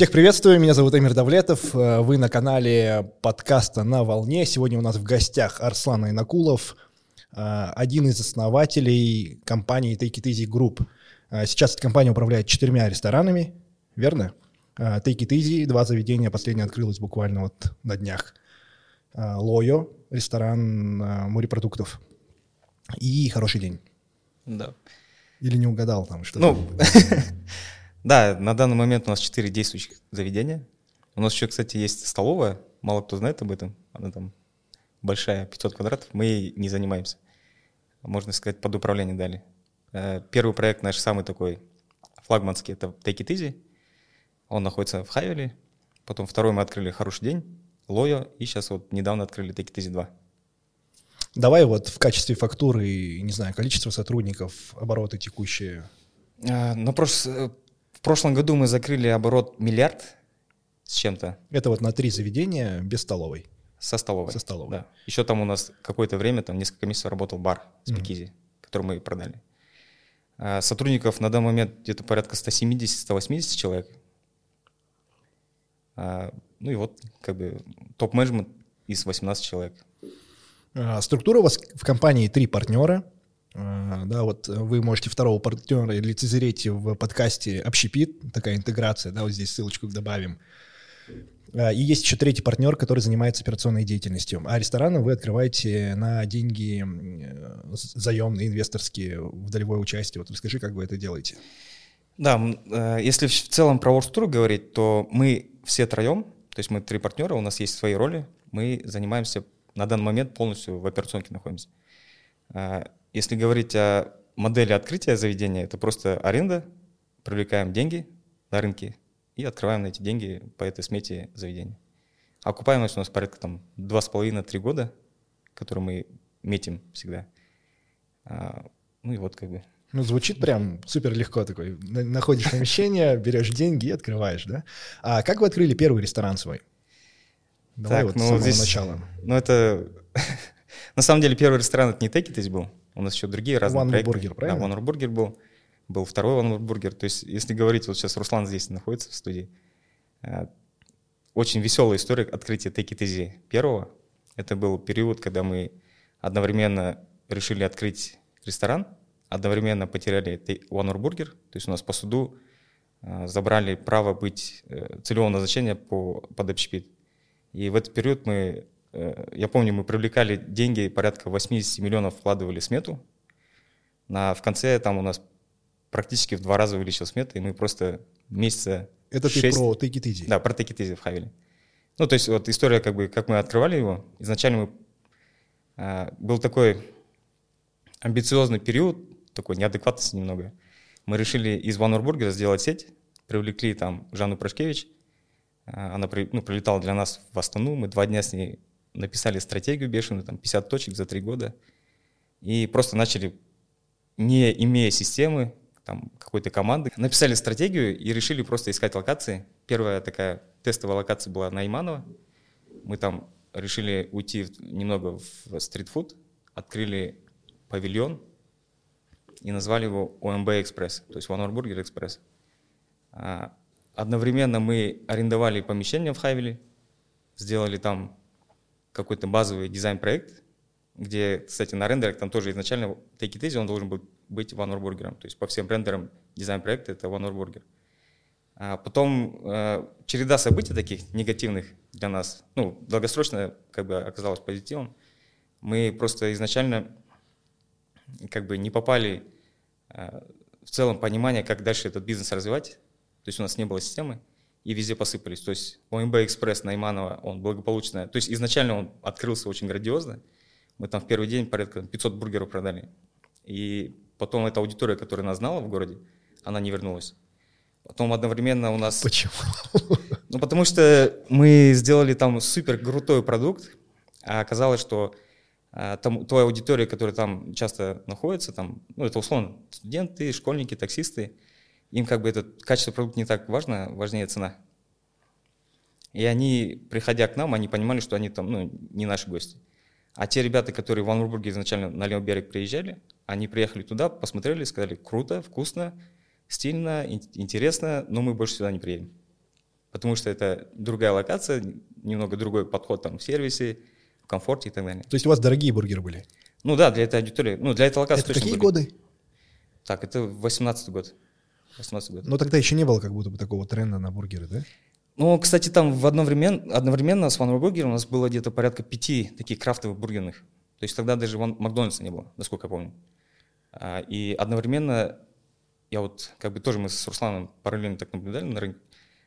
Всех приветствую, меня зовут Эмир Давлетов, э, вы на канале подкаста «На волне». Сегодня у нас в гостях Арслан Инакулов, э, один из основателей компании Take It Easy Group. Э, сейчас эта компания управляет четырьмя ресторанами, верно? Take It Easy, два заведения, последнее открылось буквально вот на днях. Лойо, ресторан морепродуктов. И «Хороший день». Да. Или не угадал там что-то? Ну, Да, на данный момент у нас четыре действующих заведения. У нас еще, кстати, есть столовая. Мало кто знает об этом. Она там большая, 500 квадратов. Мы ей не занимаемся. Можно сказать, под управление дали. Э, первый проект наш самый такой флагманский, это Take It Easy. Он находится в Хайвеле. Потом второй мы открыли «Хороший день», Лоя, и сейчас вот недавно открыли Take It Easy 2. Давай вот в качестве фактуры, не знаю, количество сотрудников, обороты текущие. А, ну, просто в прошлом году мы закрыли оборот миллиард с чем-то. Это вот на три заведения без столовой. Со столовой. Со столовой. Да. Еще там у нас какое-то время, там несколько месяцев работал бар с Пикизи, mm-hmm. который мы продали. А сотрудников на данный момент где-то порядка 170-180 человек. А, ну и вот как бы топ-менеджмент из 18 человек. А, структура у вас в компании три партнера. А, да, вот вы можете второго партнера лицезреть в подкасте «Общепит», такая интеграция, да, вот здесь ссылочку добавим. А, и есть еще третий партнер, который занимается операционной деятельностью. А рестораны вы открываете на деньги заемные, инвесторские, в долевое участие. Вот расскажи, как вы это делаете. Да, э, если в целом про World говорить, то мы все троем, то есть мы три партнера, у нас есть свои роли, мы занимаемся на данный момент полностью в операционке находимся. Если говорить о модели открытия заведения, это просто аренда, привлекаем деньги на рынке и открываем на эти деньги по этой смете заведения. Окупаемость у нас порядка там 2,5-3 года, которые мы метим всегда. А, ну и вот как бы. Ну, звучит прям супер легко такой. Находишь помещение, берешь деньги и открываешь, да? А как вы открыли первый ресторан свой? Давай так, вот ну, с самого здесь, начала. Ну, это... На самом деле, первый ресторан это не It был. У нас еще другие разные One проекты. Burger, правильно? Да, One Burger был. Был второй One Burger. То есть, если говорить, вот сейчас Руслан здесь находится в студии, э, очень веселая история открытия Take It Easy первого. Это был период, когда мы одновременно решили открыть ресторан, одновременно потеряли One Burger, то есть у нас по суду э, забрали право быть э, целевого назначения по, под общепит. И в этот период мы я помню, мы привлекали деньги, порядка 80 миллионов вкладывали смету. На, в конце там у нас практически в два раза увеличилась смета, и мы просто месяца Это 6... ты про Easy? Да, про Easy в Хавеле. Ну, то есть вот история, как бы, как мы открывали его. Изначально мы, а, был такой амбициозный период, такой неадекватности немного. Мы решили из Ванурбургера сделать сеть, привлекли там Жанну Прошкевич. А, она ну, прилетала для нас в Астану, мы два дня с ней написали стратегию бешеную, там 50 точек за три года, и просто начали, не имея системы, там, какой-то команды, написали стратегию и решили просто искать локации. Первая такая тестовая локация была на Иманова. Мы там решили уйти немного в стритфуд, открыли павильон и назвали его ОМБ Экспресс, то есть One Burger Express. А, одновременно мы арендовали помещение в Хайвеле, сделали там какой-то базовый дизайн-проект, где, кстати, на рендерах там тоже изначально Take It Easy, он должен был быть One Burger. То есть по всем рендерам дизайн-проекта это One Burger. А потом э, череда событий таких негативных для нас, ну, долгосрочно как бы оказалось позитивом. Мы просто изначально как бы не попали э, в целом понимание, как дальше этот бизнес развивать. То есть у нас не было системы и везде посыпались. То есть ОМБ Экспресс Найманова, он благополучно... То есть изначально он открылся очень грандиозно. Мы там в первый день порядка 500 бургеров продали. И потом эта аудитория, которая нас знала в городе, она не вернулась. Потом одновременно у нас... Почему? Ну, потому что мы сделали там супер крутой продукт, а оказалось, что а, там твоя аудитория, которая там часто находится, там, ну, это условно студенты, школьники, таксисты, им как бы этот качество продукта не так важно, важнее цена. И они, приходя к нам, они понимали, что они там, ну, не наши гости. А те ребята, которые в Ванурбурге изначально на левый берег приезжали, они приехали туда, посмотрели, сказали, круто, вкусно, стильно, интересно, но мы больше сюда не приедем. потому что это другая локация, немного другой подход там в сервисе, в комфорте и так далее. То есть у вас дорогие бургеры были? Ну да, для этой аудитории, ну для этой локации Это точно какие были. годы? Так, это 18 год. 18 год. Но тогда еще не было как будто бы такого тренда на бургеры, да? Ну, кстати, там в одновременно, одновременно с One Burger у нас было где-то порядка пяти таких крафтовых бургерных. То есть тогда даже Ван- Макдональдса не было, насколько я помню. А, И одновременно, я вот как бы тоже мы с Русланом параллельно так наблюдали на рынке,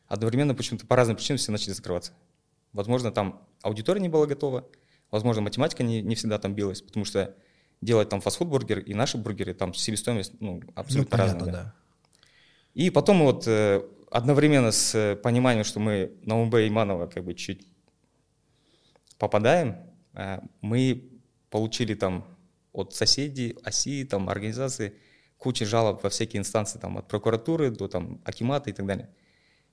одновременно почему-то по разным причинам все начали закрываться. Возможно, там аудитория не была готова, возможно, математика не, не всегда там билась, потому что делать там фастфуд-бургер и наши бургеры, там себестоимость ну, Ну, абсолютно понятно, разная. да. И потом вот э, одновременно с э, пониманием, что мы на УМБ Иманова как бы чуть попадаем, э, мы получили там от соседей, оси, там организации кучу жалоб во всякие инстанции, там от прокуратуры до там акимата и так далее.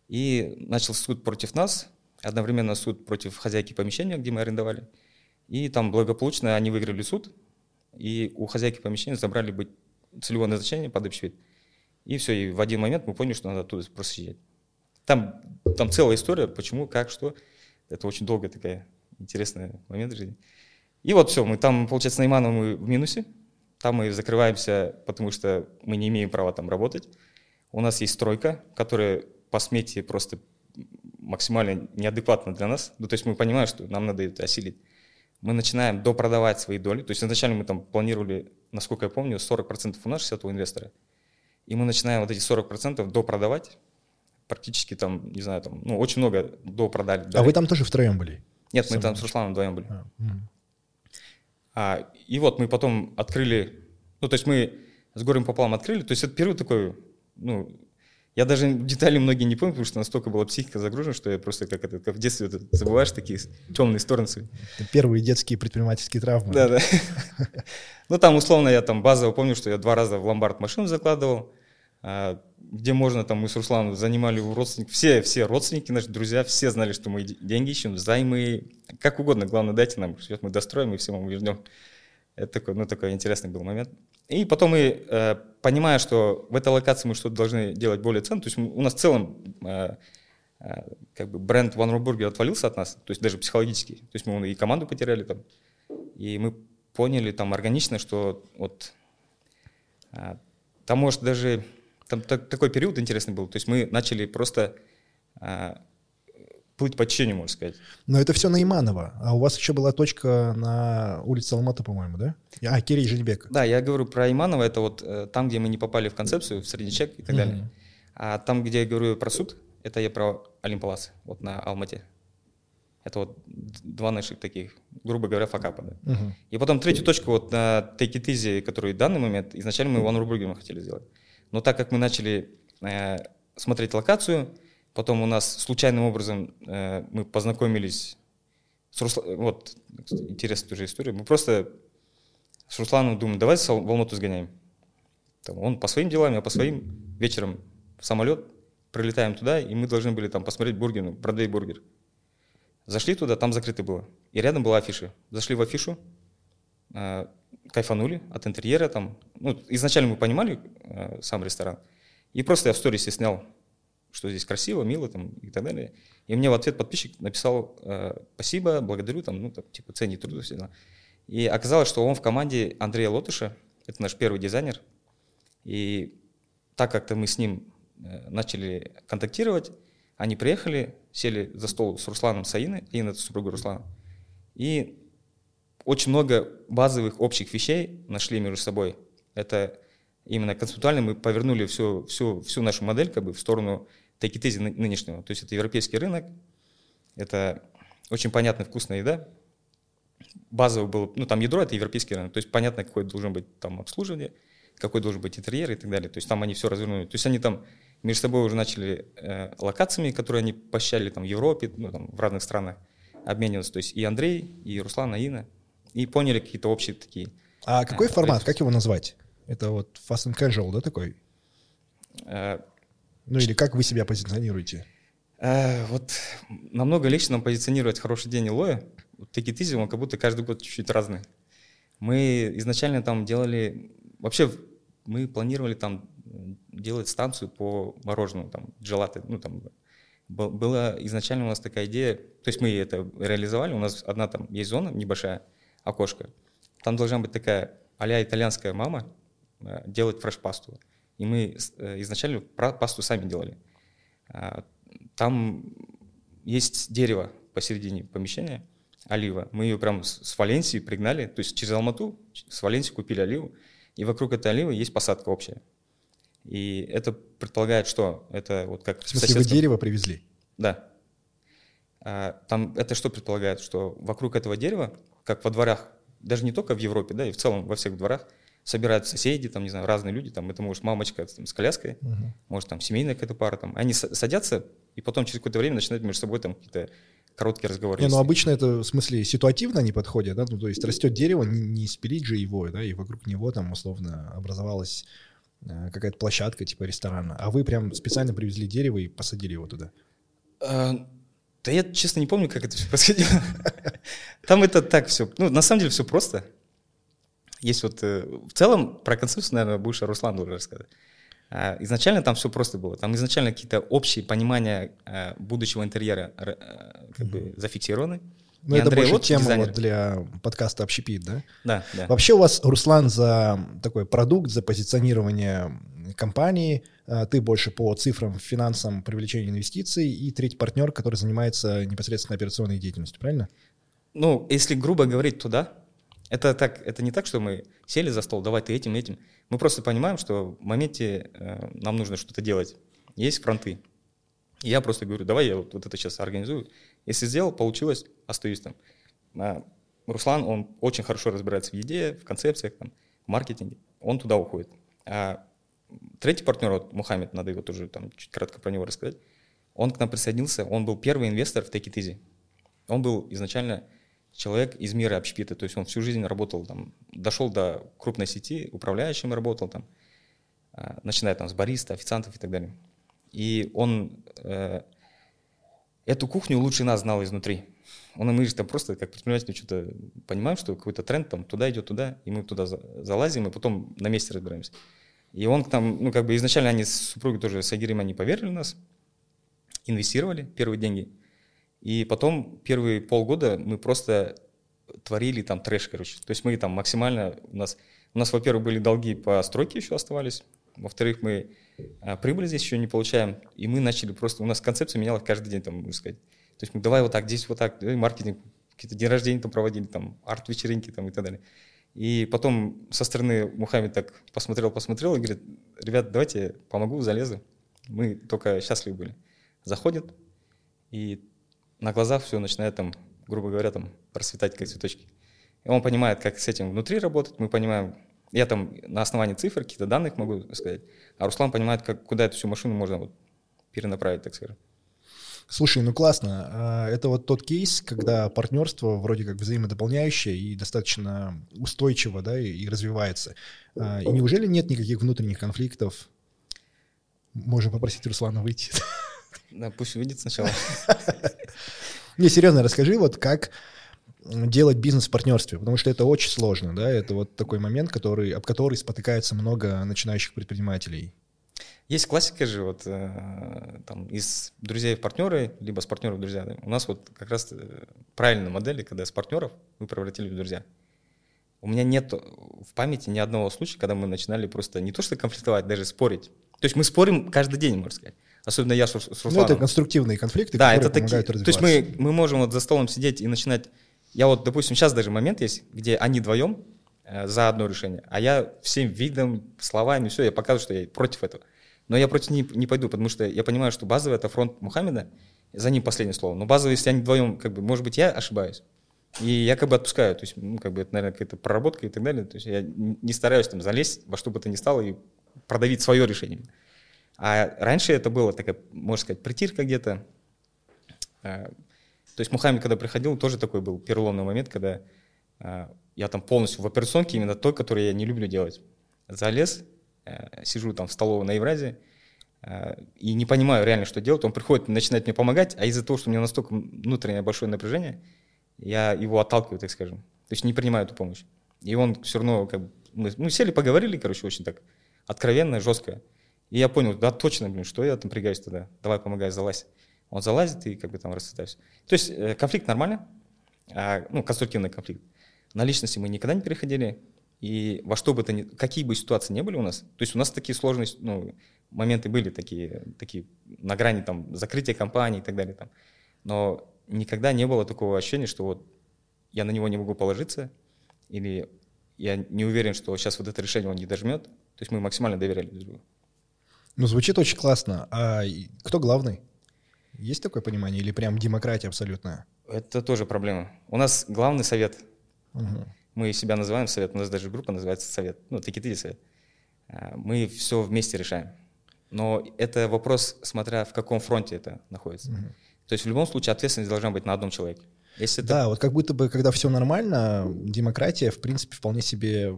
И начался суд против нас, одновременно суд против хозяйки помещения, где мы арендовали. И там благополучно они выиграли суд, и у хозяйки помещения забрали быть целевое назначение под общий вид. И все, и в один момент мы поняли, что надо оттуда просто съезжать. Там, там целая история, почему, как, что. Это очень долгая такая интересная момент в жизни. И вот все, мы там, получается, на Иманово мы в минусе. Там мы закрываемся, потому что мы не имеем права там работать. У нас есть стройка, которая по смете просто максимально неадекватна для нас. Ну, то есть мы понимаем, что нам надо это осилить. Мы начинаем допродавать свои доли. То есть изначально мы там планировали, насколько я помню, 40% у нас, 60 у инвестора. И мы начинаем вот эти 40% допродавать. Практически там, не знаю, там, ну, очень много допродали. А вы там тоже втроем были? Нет, мы там с Русланом вдвоем были. А. А, и вот мы потом открыли, ну, то есть мы с горем пополам открыли, то есть это период такой, ну, я даже детали многие не помню, потому что настолько была психика загружена, что я просто как, это, как в детстве это, забываешь такие темные стороны свои. Это первые детские предпринимательские травмы. Да, да. Ну, там, условно, я там базово помню, что я два раза в ломбард машину закладывал, где можно, там мы с Русланом занимали у родственников, все, все родственники, наши друзья, все знали, что мы де- деньги ищем, займы, как угодно, главное, дайте нам, сейчас мы достроим и все вам вернем. Это такой, ну, такой интересный был момент. И потом мы, э, понимая, что в этой локации мы что-то должны делать более ценно, то есть у нас в целом э, э, как бы бренд One Row Burger отвалился от нас, то есть даже психологически. То есть мы и команду потеряли там, и мы поняли там органично, что вот а, там может даже там так- такой период интересный был. То есть мы начали просто а, плыть по течению, можно сказать. Но это все на Иманова. А у вас еще была точка на улице Алмата, по-моему, да? А, Кирей Женебек. Да, я говорю про Иманова, это вот э, там, где мы не попали в концепцию, в среднячок и так далее. Мгм. А там, где я говорю про суд, это я про Олимпалас, вот на Алмате. Это вот два наших таких, грубо говоря, факапа. Да. Мгм. И потом третью точку вот на Take It Easy, который в данный момент, изначально мы One Рубургер хотели сделать. Но так как мы начали э, смотреть локацию, потом у нас случайным образом э, мы познакомились с Русланом, вот интересная тоже история, мы просто с Русланом думаем, давай в Ал- в Алмату сгоняем. Там, он по своим делам, я по своим, вечером в самолет, прилетаем туда, и мы должны были там посмотреть бургер, ну, Бродвей бургер. Зашли туда, там закрыто было. И рядом была афиша. Зашли в афишу, э, кайфанули от интерьера там. Ну, изначально мы понимали э, сам ресторан. И просто я в сторисе снял, что здесь красиво, мило там и так далее. И мне в ответ подписчик написал э, спасибо, благодарю, там, ну, там, типа, ценни труд, все дела. И оказалось, что он в команде Андрея Лотыша, это наш первый дизайнер. И так как-то мы с ним э, начали контактировать, они приехали, сели за стол с Русланом Саиной, Инна, это супруга Руслана, и очень много базовых общих вещей нашли между собой. Это именно концептуально мы повернули всю, всю, всю нашу модель как бы в сторону ны- нынешнего. То есть это европейский рынок, это очень понятная вкусная еда. Базово было, ну там ядро это европейский рынок, то есть понятно, какое должно быть там обслуживание, какой должен быть интерьер и так далее. То есть там они все развернули. То есть они там между собой уже начали э, локациями, которые они посещали там в Европе, ну, там, в разных странах обмениваться. То есть и Андрей, и Руслан, и Инна. И поняли какие-то общие такие. А какой Э, формат? Как его назвать? Это вот fast and casual, да, такой? э, Ну или как вы себя позиционируете? э, вот намного легче нам позиционировать хороший день Илоя. Вот Take It Easy, он как будто каждый год чуть-чуть разный. Мы изначально там делали... Вообще мы планировали там делать станцию по мороженому, там, джелаты, ну там была изначально у нас такая идея, то есть мы это реализовали, у нас одна там есть зона небольшая, окошко, там должна быть такая а итальянская мама э, делать фреш-пасту. И мы э, изначально пасту сами делали. А, там есть дерево посередине помещения, олива. Мы ее прям с Валенсии пригнали, то есть через Алмату с Валенсии купили оливу, и вокруг этой оливы есть посадка общая. И это предполагает, что это вот как... В смысле, вы дерево привезли? Да. А, там это что предполагает? Что вокруг этого дерева, как во дворах, даже не только в Европе, да, и в целом во всех дворах, собираются соседи, там, не знаю, разные люди, там, это может мамочка там, с коляской, uh-huh. может там семейная какая-то пара, там, они садятся и потом через какое-то время начинают между собой там какие-то короткие разговоры. Не, ну обычно это в смысле ситуативно они подходят, да, ну то есть растет дерево, не, не спилить же его, да, и вокруг него там условно образовалась э, какая-то площадка типа ресторана, а вы прям специально привезли дерево и посадили его туда. А, да я, честно, не помню, как это все происходило. Там это так все, ну, на самом деле все просто. Есть вот, э, в целом, про концепцию, наверное, будешь Руслан должен рассказать. А, изначально там все просто было. Там изначально какие-то общие понимания э, будущего интерьера э, как бы зафиксированы. Ну, это Андрей больше тема вот для подкаста «Общепит», да? Да, да. Вообще у вас, Руслан, за такой продукт, за позиционирование компании, а, ты больше по цифрам, финансам, привлечению инвестиций, и третий партнер, который занимается непосредственно операционной деятельностью, правильно? Ну, если грубо говорить, то да. Это, так, это не так, что мы сели за стол, давай ты этим, этим. Мы просто понимаем, что в моменте э, нам нужно что-то делать. Есть фронты. И я просто говорю, давай я вот, вот это сейчас организую. Если сделал, получилось, остаюсь там. А Руслан, он очень хорошо разбирается в еде, в концепциях, там, в маркетинге. Он туда уходит. А третий партнер, вот Мухаммед, надо его тоже там чуть кратко про него рассказать. Он к нам присоединился, он был первый инвестор в Take It Easy. Он был изначально человек из мира общепита, то есть он всю жизнь работал там, дошел до крупной сети, управляющим работал там, а, начиная там с бариста, официантов и так далее. И он э, эту кухню лучше нас знал изнутри. Он мы же там просто как предприниматели что-то понимаем, что какой-то тренд там туда идет, туда, и мы туда залазим, и потом на месте разбираемся. И он там, ну как бы изначально они с супругой тоже с Агирем, они поверили в нас, инвестировали первые деньги – и потом первые полгода мы просто творили там трэш, короче. То есть мы там максимально, у нас, у нас во-первых, были долги по стройке еще оставались, во-вторых, мы а, прибыль здесь еще не получаем, и мы начали просто, у нас концепция менялась каждый день, там, можно сказать. То есть мы давай вот так, здесь вот так, маркетинг, какие-то день рождения там проводили, там, арт-вечеринки там и так далее. И потом со стороны Мухаммед так посмотрел, посмотрел и говорит, ребят, давайте помогу, залезу. Мы только счастливы были. Заходит, и на глазах все начинает там, грубо говоря, там расцветать как цветочки. И он понимает, как с этим внутри работать, мы понимаем, я там на основании цифр, каких-то данных могу сказать, а Руслан понимает, как, куда эту всю машину можно вот перенаправить, так скажем. Слушай, ну классно. А, это вот тот кейс, когда партнерство вроде как взаимодополняющее и достаточно устойчиво, да, и, и развивается. А, и неужели нет никаких внутренних конфликтов? Можем попросить Руслана выйти. Да, пусть увидит сначала. Не, серьезно, расскажи, вот как делать бизнес в партнерстве, потому что это очень сложно, да, это вот такой момент, который, об который спотыкается много начинающих предпринимателей. Есть классика же, вот э, там из друзей в партнеры, либо с партнеров в друзья. Да? У нас вот как раз э, правильная модель, когда с партнеров мы превратили в друзья. У меня нет в памяти ни одного случая, когда мы начинали просто не то что конфликтовать, даже спорить. То есть мы спорим каждый день, можно сказать. Особенно я с, с Русланом. Ну, это конструктивные конфликты, да, которые это помогают такие, То есть мы, мы можем вот за столом сидеть и начинать... Я вот, допустим, сейчас даже момент есть, где они вдвоем э, за одно решение, а я всем видом, словами, все, я показываю, что я против этого. Но я против не, не пойду, потому что я понимаю, что базовый это фронт Мухаммеда, за ним последнее слово. Но базовый, если они вдвоем, как бы, может быть, я ошибаюсь, и я как бы отпускаю, то есть, ну, как бы, это, наверное, какая-то проработка и так далее. То есть я не стараюсь там залезть во что бы то ни стало и продавить свое решение. А раньше это было такая, можно сказать, притирка где-то. А, то есть Мухаммед, когда приходил, тоже такой был переломный момент, когда а, я там полностью в операционке, именно той, которую я не люблю делать. Залез, сижу там в столовой на Евразии, и не понимаю реально, что делать. Он приходит, начинает мне помогать, а из-за того, что у меня настолько внутреннее большое напряжение, я его отталкиваю, так скажем. То есть не принимаю эту помощь. И он все равно, как бы, мы, мы сели, поговорили, короче, очень так откровенно, жестко. И я понял, да, точно, блин, что я напрягаюсь тогда? Давай помогай, залазь. он залазит и как бы там расцветает. То есть э, конфликт нормально, а, ну, конструктивный конфликт. На личности мы никогда не переходили, и во что бы то ни, какие бы ситуации не были у нас, то есть у нас такие сложные, ну, моменты были такие, такие на грани там закрытия компании и так далее там, но никогда не было такого ощущения, что вот я на него не могу положиться, или я не уверен, что сейчас вот это решение он не дожмет. То есть мы максимально доверяли друг другу. Ну, звучит очень классно. А кто главный? Есть такое понимание или прям демократия абсолютная? Это тоже проблема. У нас главный совет. Угу. Мы себя называем совет, у нас даже группа называется совет. Ну, таки ты совет. А, мы все вместе решаем. Но это вопрос, смотря в каком фронте это находится. Угу. То есть в любом случае ответственность должна быть на одном человеке. Если да, это... вот как будто бы, когда все нормально, демократия, в принципе, вполне себе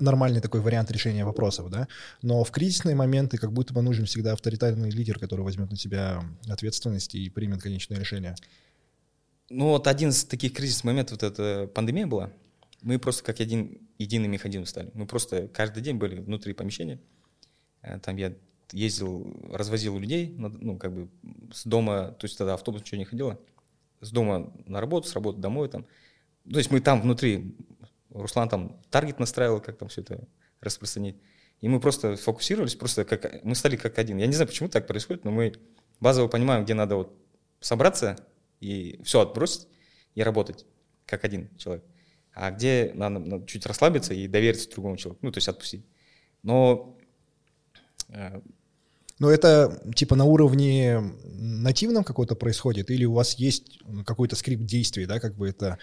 нормальный такой вариант решения вопросов, да, но в кризисные моменты как будто бы нужен всегда авторитарный лидер, который возьмет на себя ответственность и примет конечное решение. Ну вот один из таких кризисных моментов, вот эта пандемия была, мы просто как один единый механизм стали. Мы просто каждый день были внутри помещения, э, там я ездил, развозил людей, ну, как бы с дома, то есть тогда автобус ничего не ходило, с дома на работу, с работы домой там. То есть мы там внутри, Руслан там таргет настраивал, как там все это распространить. И мы просто фокусировались, просто как, мы стали как один. Я не знаю, почему так происходит, но мы базово понимаем, где надо вот собраться и все отбросить и работать как один человек. А где надо, надо чуть расслабиться и довериться другому человеку, ну, то есть отпустить. Но э, но это типа на уровне нативном какой-то происходит, или у вас есть какой-то скрипт действий, да, как вы это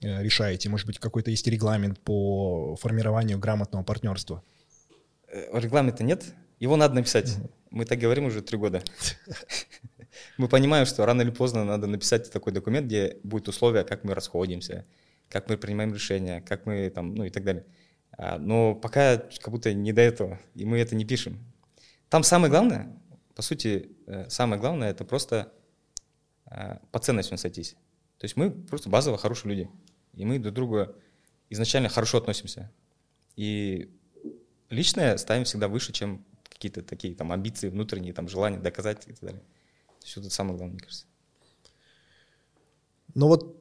э, решаете? Может быть, какой-то есть регламент по формированию грамотного партнерства? Э, регламента нет, его надо написать. Мы так говорим уже три года. Мы понимаем, что рано или поздно надо написать такой документ, где будут условия, как мы расходимся, как мы принимаем решения, как мы там, ну и так далее. А, но пока как будто не до этого, и мы это не пишем. Там самое главное, по сути, э, самое главное, это просто э, по ценностям сойтись. То есть мы просто базово хорошие люди. И мы друг друга изначально хорошо относимся. И личное ставим всегда выше, чем какие-то такие там амбиции внутренние, там желания доказать и так далее. Есть это самое главное, мне кажется. Ну вот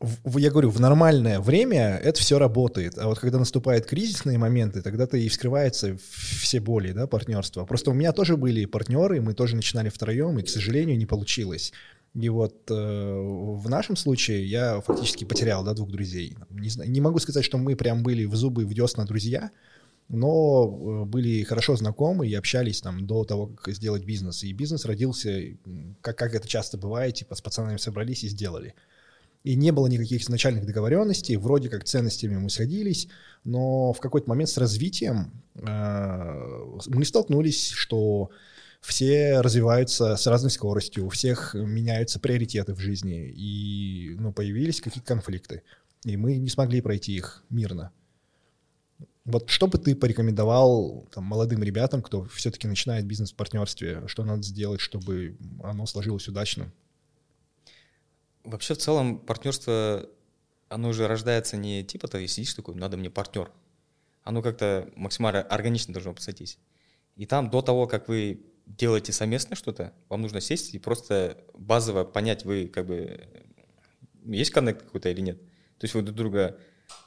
в, я говорю, в нормальное время это все работает, а вот когда наступают кризисные моменты, тогда-то и вскрываются все боли, да, партнерства. Просто у меня тоже были партнеры, мы тоже начинали втроем, и, к сожалению, не получилось. И вот э, в нашем случае я фактически потерял, да, двух друзей. Не, знаю, не могу сказать, что мы прям были в зубы, в десна друзья, но э, были хорошо знакомы и общались там до того, как сделать бизнес. И бизнес родился, как, как это часто бывает, типа с пацанами собрались и сделали и не было никаких изначальных договоренностей, вроде как ценностями мы сходились, но в какой-то момент с развитием э, мы столкнулись, что все развиваются с разной скоростью, у всех меняются приоритеты в жизни, и ну, появились какие-то конфликты, и мы не смогли пройти их мирно. Вот что бы ты порекомендовал там, молодым ребятам, кто все-таки начинает бизнес в партнерстве, что надо сделать, чтобы оно сложилось удачно? Вообще, в целом, партнерство, оно уже рождается не типа ты сидишь такой, надо мне партнер. Оно как-то максимально органично должно посадить. И там до того, как вы делаете совместно что-то, вам нужно сесть и просто базово понять, вы как бы есть коннект какой-то или нет. То есть вы друг друга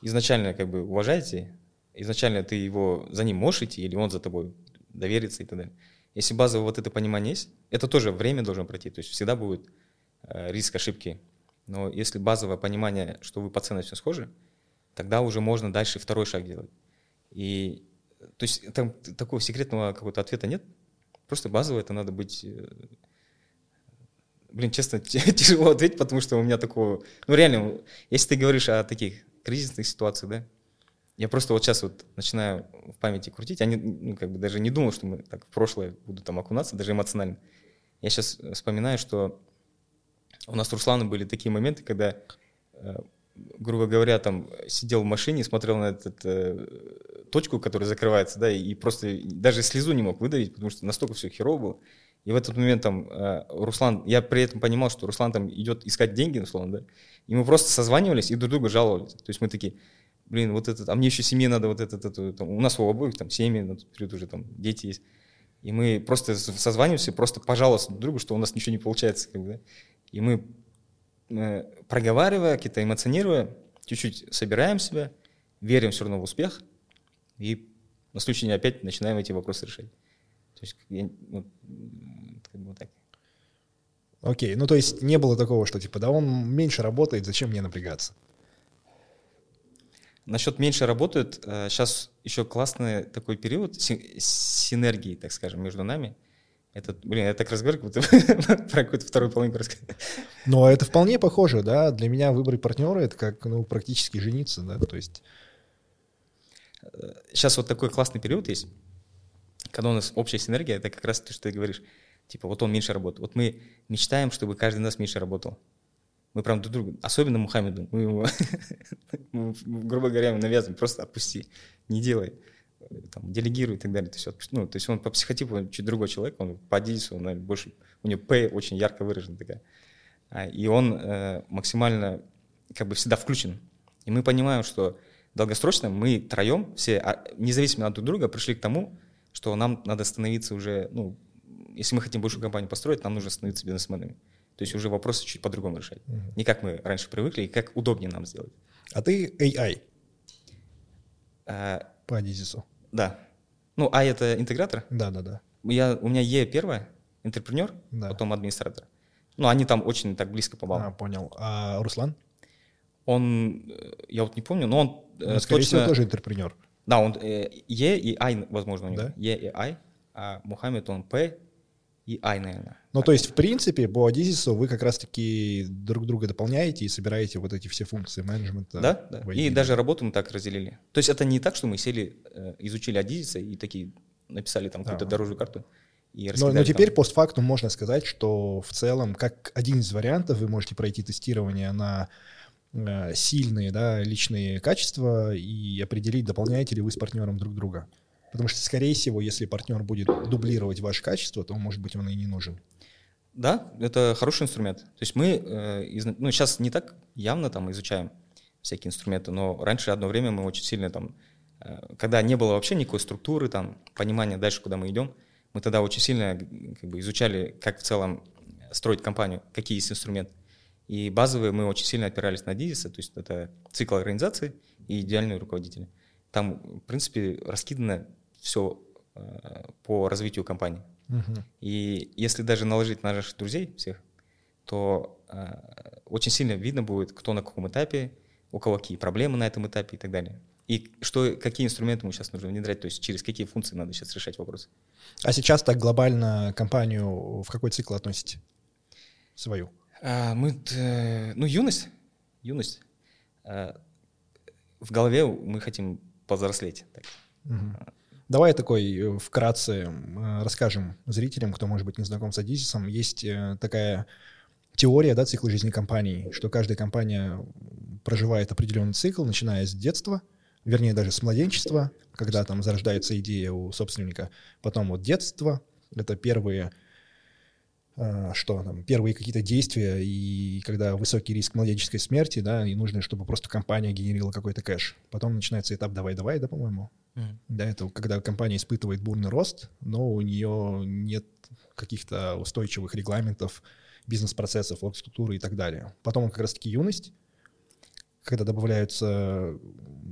изначально как бы уважаете, изначально ты его за ним можешь идти, или он за тобой доверится и так далее. Если базово вот это понимание есть, это тоже время должно пройти, то есть всегда будет Э, риск ошибки. Но если базовое понимание, что вы по ценностям схожи, тогда уже можно дальше второй шаг делать. И то есть там такого секретного какого-то ответа нет. Просто базово это надо быть... Э, блин, честно, тяжело ответить, потому что у меня такого... Ну реально, если ты говоришь о таких кризисных ситуациях, да, я просто вот сейчас вот начинаю в памяти крутить, я не, ну, как бы даже не думал, что мы так в прошлое буду там окунаться, даже эмоционально. Я сейчас вспоминаю, что у нас с Русланом были такие моменты, когда, э, грубо говоря, там сидел в машине, смотрел на эту э, точку, которая закрывается, да, и просто даже слезу не мог выдавить, потому что настолько все херово было. И в этот момент там э, Руслан, я при этом понимал, что Руслан там идет искать деньги, условно, да, и мы просто созванивались и друг друга жаловались. То есть мы такие, блин, вот этот, а мне еще семье надо, вот этот, это, там, у нас у обоих там семьи, на тот период уже там дети есть. И мы просто созваниваемся, просто пожалуйста друг другу, что у нас ничего не получается. Как бы, да? И мы, э, проговаривая, какие-то эмоционируя, чуть-чуть собираем себя, верим все равно в успех, и на день опять начинаем эти вопросы решать. То есть, я, ну, как бы вот так. Окей, ну то есть не было такого, что типа, да он меньше работает, зачем мне напрягаться? Насчет меньше работают, сейчас э, еще классный такой период синергии, так скажем, между нами. Это, блин, я так разговариваю, как будто про какую-то вторую половинку рассказываю. Но это вполне похоже, да. Для меня выбор партнера — это как, ну, практически жениться, да, то есть... Сейчас вот такой классный период есть, когда у нас общая синергия, это как раз то, что ты говоришь. Типа, вот он меньше работает. Вот мы мечтаем, чтобы каждый из нас меньше работал. Мы прям друг другу, особенно Мухаммеду, мы его, грубо говоря, навязываем, просто отпусти, не делай, там, делегируй и так далее. То есть, ну, то есть он по психотипу чуть другой человек, он по Адису, он больше, у него П очень ярко выражена такая. А, и он э, максимально как бы всегда включен. И мы понимаем, что долгосрочно мы троем, все, а, независимо от друг друга, пришли к тому, что нам надо становиться уже, ну, если мы хотим большую компанию построить, нам нужно становиться бизнесменами. То есть уже вопросы чуть по-другому решать. Угу. Не как мы раньше привыкли, и как удобнее нам сделать. А ты AI? А, По Адизису. Да. Ну, А это интегратор? Да, да, да. Я, у меня Е первое, интерпренер, да. потом администратор. Ну, они там очень так близко по баллам. А, понял. А Руслан? Он, э, я вот не помню, но он э, ну, скорее точно... всего, тоже интерпренер. Да, он э, Е и Ай, возможно, у него. Да? Е и Ай, а Мухаммед, он П и I, наверное. Ну, то есть, в принципе, по Адизису вы как раз-таки друг друга дополняете и собираете вот эти все функции менеджмента. Да, да. И даже работу мы так разделили. То есть это не так, что мы сели, э, изучили Адизиса и такие написали там какую-то дорожную карту. И но, но теперь там. постфактум можно сказать, что в целом, как один из вариантов, вы можете пройти тестирование на э, сильные да, личные качества и определить, дополняете ли вы с партнером друг друга. Потому что, скорее всего, если партнер будет дублировать ваше качество, то, может быть, он и не нужен. Да, это хороший инструмент. То есть мы, э, ну, сейчас не так явно там изучаем всякие инструменты, но раньше одно время мы очень сильно там, э, когда не было вообще никакой структуры, там, понимания дальше, куда мы идем, мы тогда очень сильно как бы, изучали, как в целом строить компанию, какие есть инструменты. И базовые мы очень сильно опирались на Дизиса, то есть это цикл организации и идеальные руководители. Там, в принципе, раскидано все э, по развитию компании. Угу. И если даже наложить на наших друзей всех, то э, очень сильно видно будет, кто на каком этапе, у кого какие проблемы на этом этапе и так далее. И что, какие инструменты мы сейчас нужно внедрять, то есть через какие функции надо сейчас решать вопросы. А сейчас так глобально компанию в какой цикл относите? Свою? А, мы, э, ну, юность, юность. А, в голове мы хотим повзрослеть. Так. Угу. Давай такой э, вкратце расскажем зрителям, кто, может быть, не знаком с Адизисом. Есть э, такая теория да, цикла жизни компании, что каждая компания проживает определенный цикл, начиная с детства, вернее, даже с младенчества, когда там зарождается идея у собственника, потом вот детство, это первые что там, первые какие-то действия, и когда высокий риск младенческой смерти, да, и нужно, чтобы просто компания генерила какой-то кэш. Потом начинается этап «давай-давай», да, по-моему? Mm. Да, это когда компания испытывает бурный рост, но у нее нет каких-то устойчивых регламентов, бизнес-процессов, структуры и так далее. Потом как раз-таки юность, когда добавляются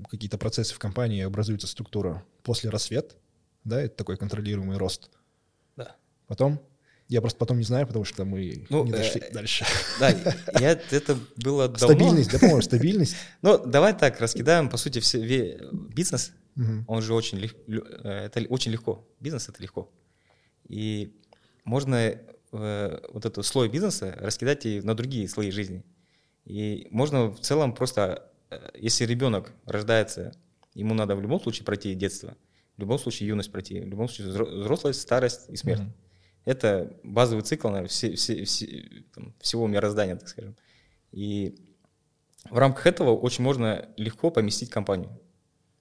какие-то процессы в компании, образуется структура после рассвет, да, это такой контролируемый рост. Да. Потом я просто потом не знаю, потому что мы ну, не дошли э, дальше. Да, я, это было давно. Стабильность, да, по-моему, стабильность. Ну, давай так, раскидаем, по сути, все, бизнес, угу. он же очень, лег, э, это очень легко. Бизнес — это легко. И можно э, вот этот слой бизнеса раскидать и на другие слои жизни. И можно в целом просто, э, если ребенок рождается, ему надо в любом случае пройти детство, в любом случае юность пройти, в любом случае взрослость, старость и смерть. Угу. Это базовый цикл наверное, все, все, все, там, всего мироздания, так скажем. И в рамках этого очень можно легко поместить компанию.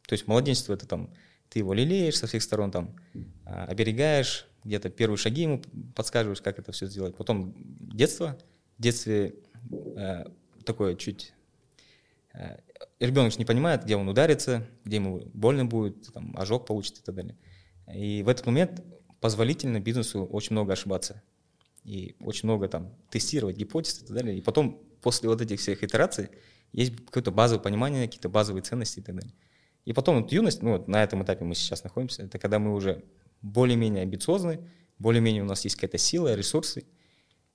То есть младенчество это там, ты его лелеешь со всех сторон, там, а, оберегаешь, где-то первые шаги ему подсказываешь, как это все сделать. Потом детство. В детстве э, такое чуть... Э, ребенок не понимает, где он ударится, где ему больно будет, там, ожог получит и так далее. И в этот момент позволительно бизнесу очень много ошибаться. И очень много там тестировать гипотезы и так далее. И потом, после вот этих всех итераций, есть какое-то базовое понимание, какие-то базовые ценности и так далее. И потом вот юность, ну вот на этом этапе мы сейчас находимся, это когда мы уже более-менее амбициозны, более-менее у нас есть какая-то сила, ресурсы,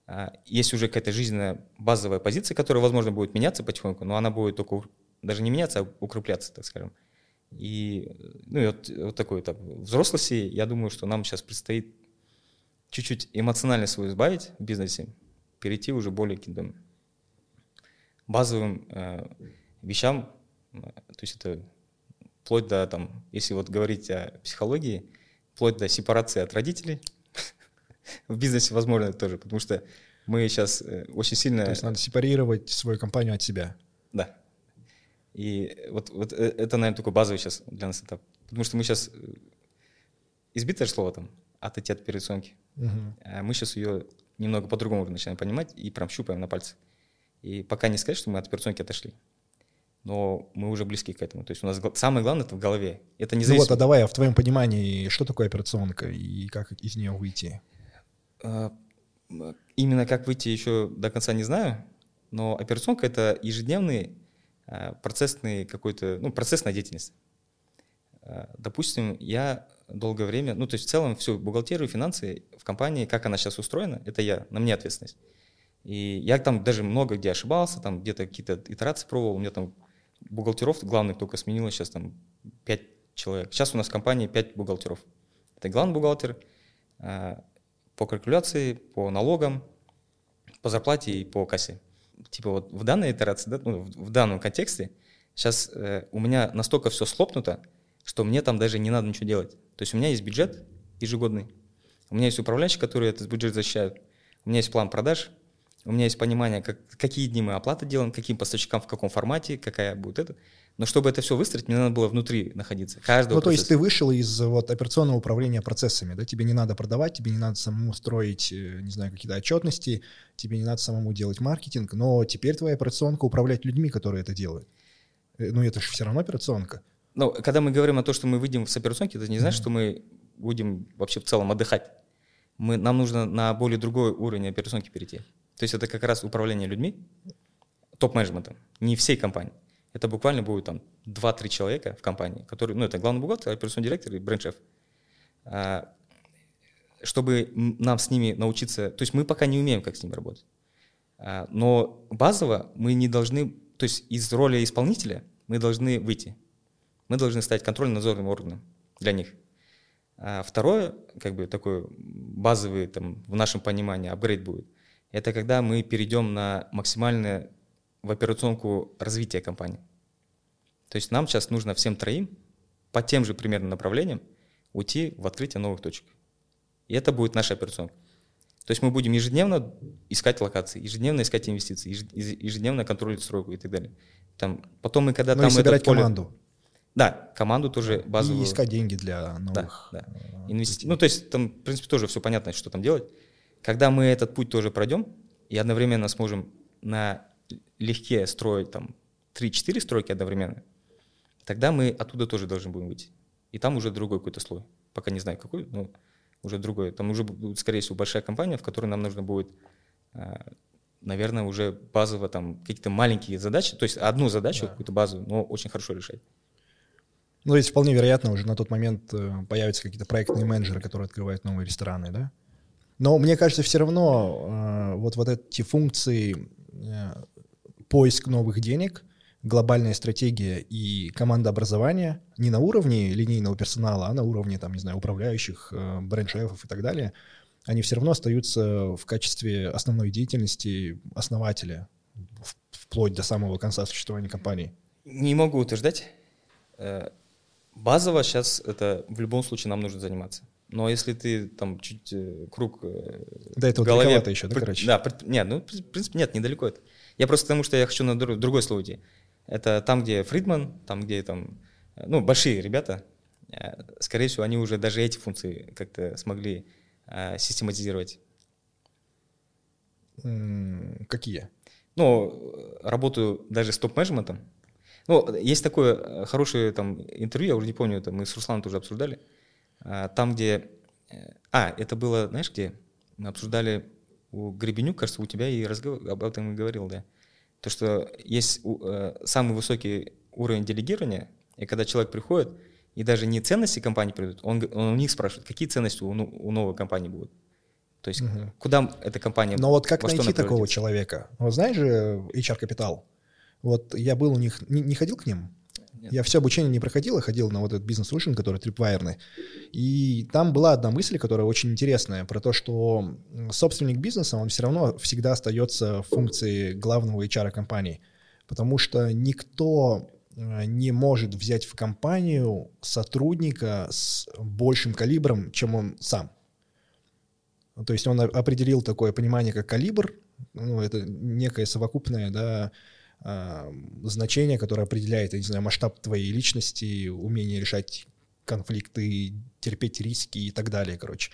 а, есть уже какая-то жизненная базовая позиция, которая, возможно, будет меняться потихоньку, но она будет только даже не меняться, а укрепляться, так скажем. И, ну, и вот, вот такой этап взрослости, я думаю, что нам сейчас предстоит чуть-чуть эмоционально свой избавить в бизнесе, перейти уже более к каким-то базовым э, вещам, то есть это вплоть до, там, если вот говорить о психологии, вплоть до сепарации от родителей, в бизнесе возможно тоже, потому что мы сейчас э, очень сильно... То есть надо сепарировать свою компанию от себя. Да. И вот, вот э, это, наверное, такой базовый сейчас для нас этап. Потому что мы сейчас... Э, избитое слово там, от операционки. Угу. А мы сейчас ее немного по-другому начинаем понимать и прям щупаем на пальцы. И пока не сказать, что мы от операционки отошли но мы уже близки к этому. То есть у нас самое главное это в голове. Это не зависит... Ну вот, а давай, а в твоем понимании, что такое операционка и как из нее выйти? А, именно как выйти еще до конца не знаю, но операционка это ежедневный процессный какой-то, ну, процессная деятельность. А, допустим, я долгое время, ну, то есть в целом всю бухгалтерию, финансы в компании, как она сейчас устроена, это я, на мне ответственность. И я там даже много где ошибался, там где-то какие-то итерации пробовал, у меня там бухгалтеров главных только сменилось сейчас там 5 человек. Сейчас у нас в компании 5 бухгалтеров. Это главный бухгалтер а, по калькуляции, по налогам, по зарплате и по кассе. Типа вот в данной итерации, да, ну, в данном контексте, сейчас э, у меня настолько все слопнуто, что мне там даже не надо ничего делать. То есть у меня есть бюджет ежегодный, у меня есть управляющий, который этот бюджет защищает, у меня есть план продаж, у меня есть понимание, как, какие дни мы оплаты делаем, каким поставщикам, в каком формате, какая будет это. Но чтобы это все выстроить, мне надо было внутри находиться. Каждого ну, то есть ты вышел из вот, операционного управления процессами, да? Тебе не надо продавать, тебе не надо самому строить, э, не знаю, какие-то отчетности, тебе не надо самому делать маркетинг, но теперь твоя операционка управлять людьми, которые это делают. Э, ну, это же все равно операционка. Но когда мы говорим о том, что мы выйдем с операционки, это не значит, mm-hmm. что мы будем вообще в целом отдыхать. Мы, нам нужно на более другой уровень операционки перейти. То есть это как раз управление людьми, топ-менеджментом, не всей компании. Это буквально будет там 2-3 человека в компании, которые, ну это главный бухгалтер, операционный директор и бренд-шеф. А, чтобы нам с ними научиться, то есть мы пока не умеем, как с ними работать. А, но базово мы не должны, то есть из роли исполнителя мы должны выйти. Мы должны стать контрольно-надзорным органом для них. А второе, как бы такой базовый там, в нашем понимании апгрейд будет – это когда мы перейдем на максимальное в операционку развития компании. То есть нам сейчас нужно всем троим по тем же примерно направлениям уйти в открытие новых точек. И это будет наша операционка. То есть мы будем ежедневно искать локации, ежедневно искать инвестиции, ежедневно контролировать стройку и так далее. Там, потом мы когда Но там... И собирать поле... команду. Да, команду тоже базовую. И искать деньги для новых... Да, да. Э, Инвести... Ну, то есть там, в принципе, тоже все понятно, что там делать. Когда мы этот путь тоже пройдем и одновременно сможем на легке строить там 3-4 стройки одновременно, тогда мы оттуда тоже должны будем выйти. И там уже другой какой-то слой. Пока не знаю какой, но уже другой. Там уже будет, скорее всего, большая компания, в которой нам нужно будет, а, наверное, уже базово там какие-то маленькие задачи, то есть одну задачу, да. какую-то базовую, но очень хорошо решать. Ну, есть вполне вероятно, уже на тот момент э, появятся какие-то проектные менеджеры, которые открывают новые рестораны, да? Но мне кажется, все равно э, вот, вот эти функции э, поиск новых денег, глобальная стратегия и команда образования не на уровне линейного персонала, а на уровне, там, не знаю, управляющих, э, бренд-шефов и так далее, они все равно остаются в качестве основной деятельности основателя вплоть до самого конца существования компании. Не могу утверждать. Э, базово сейчас это в любом случае нам нужно заниматься. Но если ты там чуть э, круг э, да, это в голове... Еще, да, короче? Да, нет, ну, в принципе, нет, недалеко это. Я просто потому, что я хочу на друг, другой слово идти. Это там, где Фридман, там, где там, э, ну, большие ребята, скорее всего, они уже даже эти функции как-то смогли систематизировать. Какие? Ну, работаю даже с топ-менеджментом. Ну, есть такое хорошее там интервью, я уже не помню, это мы с Русланом тоже обсуждали. А, там, где Э, а, это было, знаешь, где? Мы обсуждали у Гребенюк, кажется, у тебя и разговор, об этом и говорил, да. То, что есть э, самый высокий уровень делегирования, и когда человек приходит, и даже не ценности компании придут, он, он у них спрашивает, какие ценности у, ну, у новой компании будут. То есть угу. куда эта компания... Но вот как найти такого человека? Вот знаешь же HR Capital? Вот я был у них, не, не ходил к ним? Нет. Я все обучение не проходил, я ходил на вот этот бизнес-сolution, который трипвайерный. И там была одна мысль, которая очень интересная, про то, что собственник бизнеса, он все равно всегда остается в функции главного HR компании. Потому что никто э, не может взять в компанию сотрудника с большим калибром, чем он сам. То есть он определил такое понимание, как калибр, ну, это некое совокупное, да, значение, которое определяет, я не знаю, масштаб твоей личности, умение решать конфликты, терпеть риски и так далее, короче.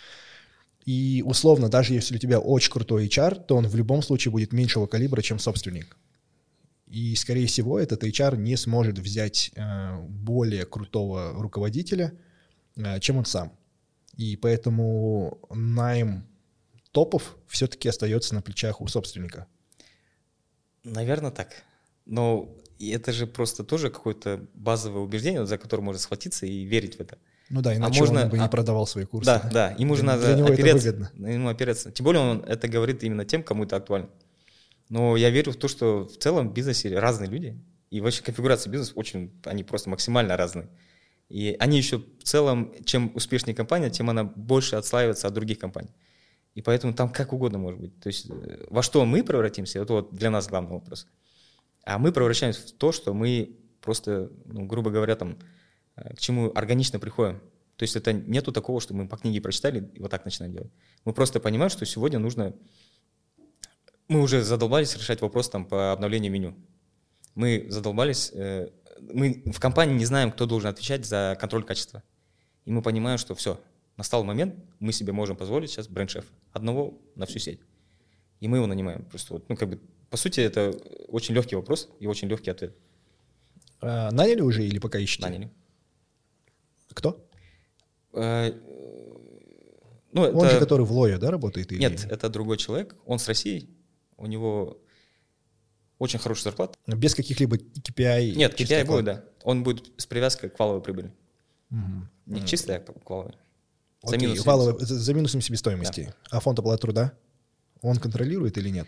И условно, даже если у тебя очень крутой HR, то он в любом случае будет меньшего калибра, чем собственник. И, скорее всего, этот HR не сможет взять э, более крутого руководителя, э, чем он сам. И поэтому найм топов все-таки остается на плечах у собственника. Наверное, так. Но это же просто тоже какое-то базовое убеждение, за которое можно схватиться и верить в это. Ну да, иначе а можно, он бы не а, продавал свои курсы. Да, да, ему же для, надо для него опереться, это выгодно. ему опереться. Тем более он это говорит именно тем, кому это актуально. Но я верю в то, что в целом в бизнесе разные люди, и вообще конфигурация бизнеса очень, они просто максимально разные. И они еще в целом, чем успешнее компания, тем она больше отслаивается от других компаний. И поэтому там как угодно может быть. То есть э, во что мы превратимся, это вот для нас главный вопрос. А мы превращаемся в то, что мы просто, ну, грубо говоря, там, э, к чему органично приходим. То есть это нету такого, что мы по книге прочитали и вот так начинаем делать. Мы просто понимаем, что сегодня нужно... Мы уже задолбались решать вопрос там, по обновлению меню. Мы задолбались... Э, мы в компании не знаем, кто должен отвечать за контроль качества. И мы понимаем, что все, настал момент, мы себе можем позволить сейчас бренд-шеф одного на всю сеть. И мы его нанимаем. Просто вот, ну, как бы, по сути, это очень легкий вопрос и очень легкий ответ. А, наняли уже или пока ищете? Наняли. Кто? А, ну, Он это... же, который в Лое, да, работает? Или... Нет, это другой человек. Он с России. У него очень хорошая зарплата. Без каких-либо KPI? Нет, KPI будет, да. Он будет с привязкой к валовой прибыли. Угу. Не чистая, а к валовой. За, Окей, минус валовый, за минусом себестоимости. Да. А фонд оплаты труда? Он контролирует или нет?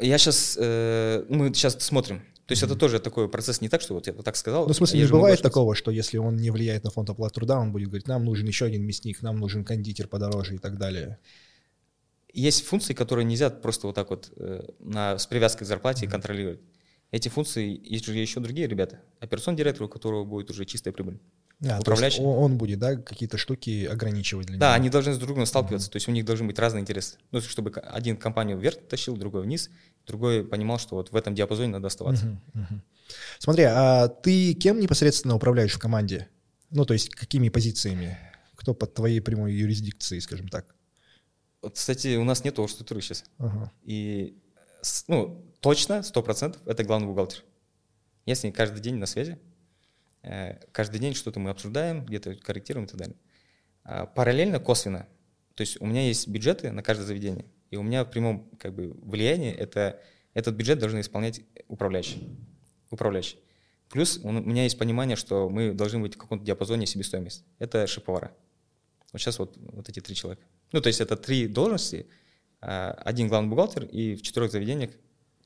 Я сейчас, э, мы сейчас смотрим. То есть mm-hmm. это тоже такой процесс не так, что вот я так сказал. Ну, в смысле, не бывает такого, что если он не влияет на фонд оплаты труда, он будет говорить, нам нужен еще один мясник, нам нужен кондитер подороже и так далее. Есть функции, которые нельзя просто вот так вот э, на, с привязкой к зарплате mm-hmm. контролировать. Эти функции есть же еще другие ребята. Операционный директор, у которого будет уже чистая прибыль. А, управляющий. он будет, да, какие-то штуки ограничивать для да, него. Да, они должны с друг другом сталкиваться, mm-hmm. то есть у них должны быть разные интересы. Ну, чтобы один компанию вверх тащил, другой вниз, другой понимал, что вот в этом диапазоне надо оставаться. Mm-hmm. Mm-hmm. Смотри, а ты кем непосредственно управляешь в команде? Ну, то есть какими позициями? Кто под твоей прямой юрисдикцией, скажем так? Вот, кстати, у нас нет структуры сейчас. Uh-huh. И, ну, точно, сто процентов, это главный бухгалтер. Я с ней каждый день на связи, каждый день что-то мы обсуждаем, где-то корректируем и так далее. А параллельно, косвенно, то есть у меня есть бюджеты на каждое заведение, и у меня в прямом как бы, влиянии это, этот бюджет должен исполнять управляющий. управляющий. Плюс у меня есть понимание, что мы должны быть в каком-то диапазоне себестоимости. Это шеф-повара. Вот сейчас вот, вот эти три человека. Ну, то есть это три должности, а, один главный бухгалтер и в четырех заведениях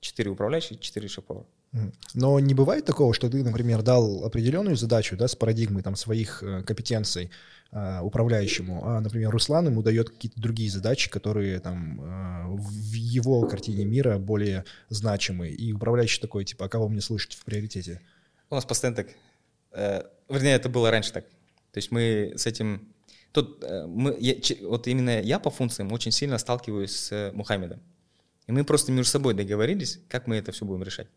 четыре управляющих, четыре шеф-повара. Но не бывает такого, что ты, например, дал определенную задачу да, с парадигмой там, своих э, компетенций э, управляющему, а, например, Руслан ему дает какие-то другие задачи, которые там, э, в его картине мира более значимы, и управляющий такой, типа, а кого мне слышать в приоритете? У нас постоянно так. Вернее, это было раньше так. То есть мы с этим... Тут мы, я, вот именно я по функциям очень сильно сталкиваюсь с Мухаммедом. И мы просто между собой договорились, как мы это все будем решать.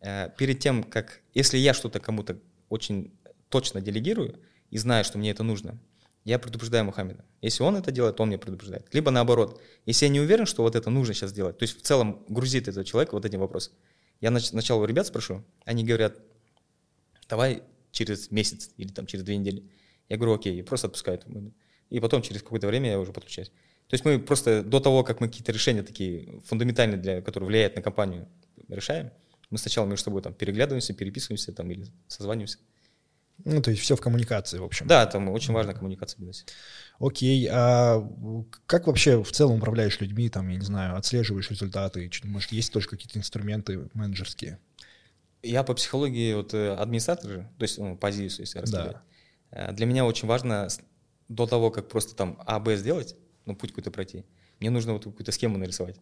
Э, перед тем, как, если я что-то кому-то очень точно делегирую и знаю, что мне это нужно, я предупреждаю Мухаммеда. Если он это делает, он меня предупреждает. Либо наоборот, если я не уверен, что вот это нужно сейчас делать, то есть в целом грузит этот человек вот этим вопросом, я сначала у ребят спрошу, они говорят, давай через месяц или там через две недели. Я говорю, окей, и просто отпускают. и потом через какое-то время я уже подключаюсь. То есть мы просто до того, как мы какие-то решения такие фундаментальные, для, которые влияют на компанию, решаем, мы сначала между собой там переглядываемся, переписываемся там или созваниваемся. Ну, то есть все в коммуникации, в общем. Да, там очень важная коммуникация бизнесе. Окей, а как вообще в целом управляешь людьми, там, я не знаю, отслеживаешь результаты, может, есть тоже какие-то инструменты менеджерские? Я по психологии вот э, администратор же, то есть ну, позицию, если рассказать. Да. Э, для меня очень важно до того, как просто там А, Б сделать, ну, путь какой-то пройти, мне нужно вот какую-то схему нарисовать.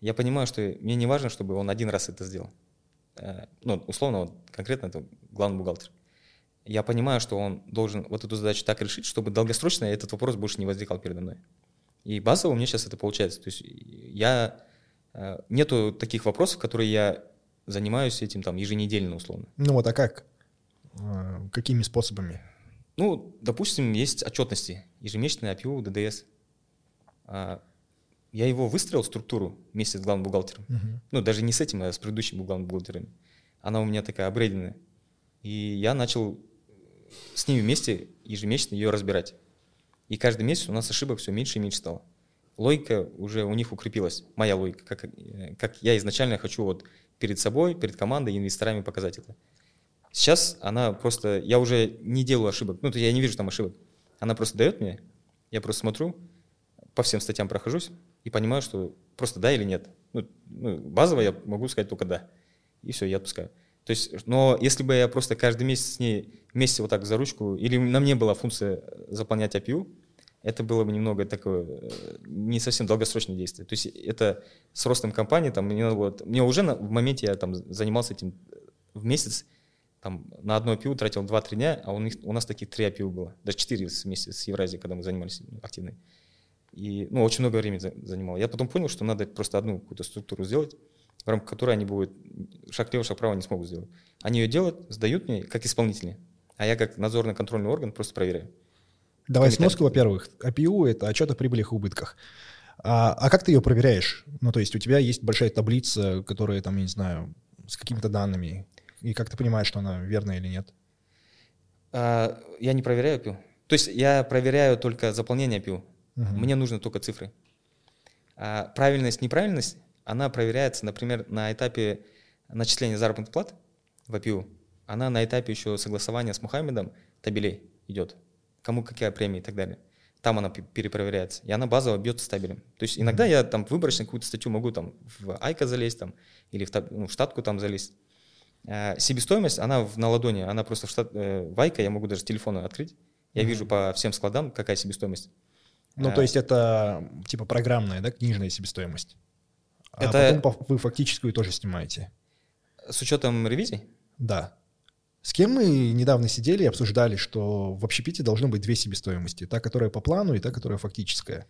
Я понимаю, что мне не важно, чтобы он один раз это сделал. Э, ну, условно, вот, конкретно это главный бухгалтер я понимаю, что он должен вот эту задачу так решить, чтобы долгосрочно этот вопрос больше не возникал передо мной. И базово у меня сейчас это получается. То есть я э, нету таких вопросов, которые я занимаюсь этим там еженедельно условно. Ну вот, а как? Э, какими способами? Ну, допустим, есть отчетности, ежемесячный APU, ДДС. Я его выстроил, структуру, вместе с главным бухгалтером. Угу. Ну, даже не с этим, а с предыдущим главным бухгалтером. Она у меня такая обрейденная. И я начал с ними вместе ежемесячно ее разбирать. И каждый месяц у нас ошибок все меньше и меньше стало. Логика уже у них укрепилась, моя логика, как, э, как я изначально хочу вот перед собой, перед командой, инвесторами показать это. Сейчас она просто, я уже не делаю ошибок, ну, то я не вижу там ошибок. Она просто дает мне, я просто смотрю, по всем статьям прохожусь и понимаю, что просто да или нет. Ну, ну, базово я могу сказать только да. И все, я отпускаю. То есть, но если бы я просто каждый месяц с ней вместе вот так за ручку, или на мне была функция заполнять APU, это было бы немного такое, э, не совсем долгосрочное действие. То есть это с ростом компании, там, мне, вот, мне уже на, в моменте я там занимался этим в месяц, там, на одно APU тратил 2-3 дня, а у, них, у нас таких 3 APU было, даже 4 вместе с Евразией, когда мы занимались активно. И, ну, очень много времени занимал. Я потом понял, что надо просто одну какую-то структуру сделать, в рамках которой они будут шаг лево, шаг вправо не смогут сделать. Они ее делают, сдают мне как исполнители, а я как надзорный контрольный орган просто проверяю. Давай сноску, во-первых. APU — это отчет о прибылях и убытках. А, а как ты ее проверяешь? Ну, то есть у тебя есть большая таблица, которая там, я не знаю, с какими-то данными, и как ты понимаешь, что она верная или нет? А, я не проверяю APU. То есть я проверяю только заполнение APU. Угу. Мне нужны только цифры. А правильность, неправильность она проверяется, например, на этапе начисления заработных плат в APU, она на этапе еще согласования с Мухаммедом табелей идет, кому какая премия и так далее. Там она перепроверяется, и она базово бьется стабилем. То есть иногда я там выборочно какую-то статью могу там в Айка залезть там, или в, ну, в штатку там залезть. А себестоимость, она в, на ладони, она просто в, штат, э, в Айка, я могу даже телефон открыть, я mm-hmm. вижу по всем складам, какая себестоимость. Ну, то есть это типа программная, да, книжная себестоимость? А это... потом вы фактическую тоже снимаете. С учетом ревизий? Да. С кем мы недавно сидели и обсуждали, что в общепите должны быть две себестоимости. Та, которая по плану, и та, которая фактическая.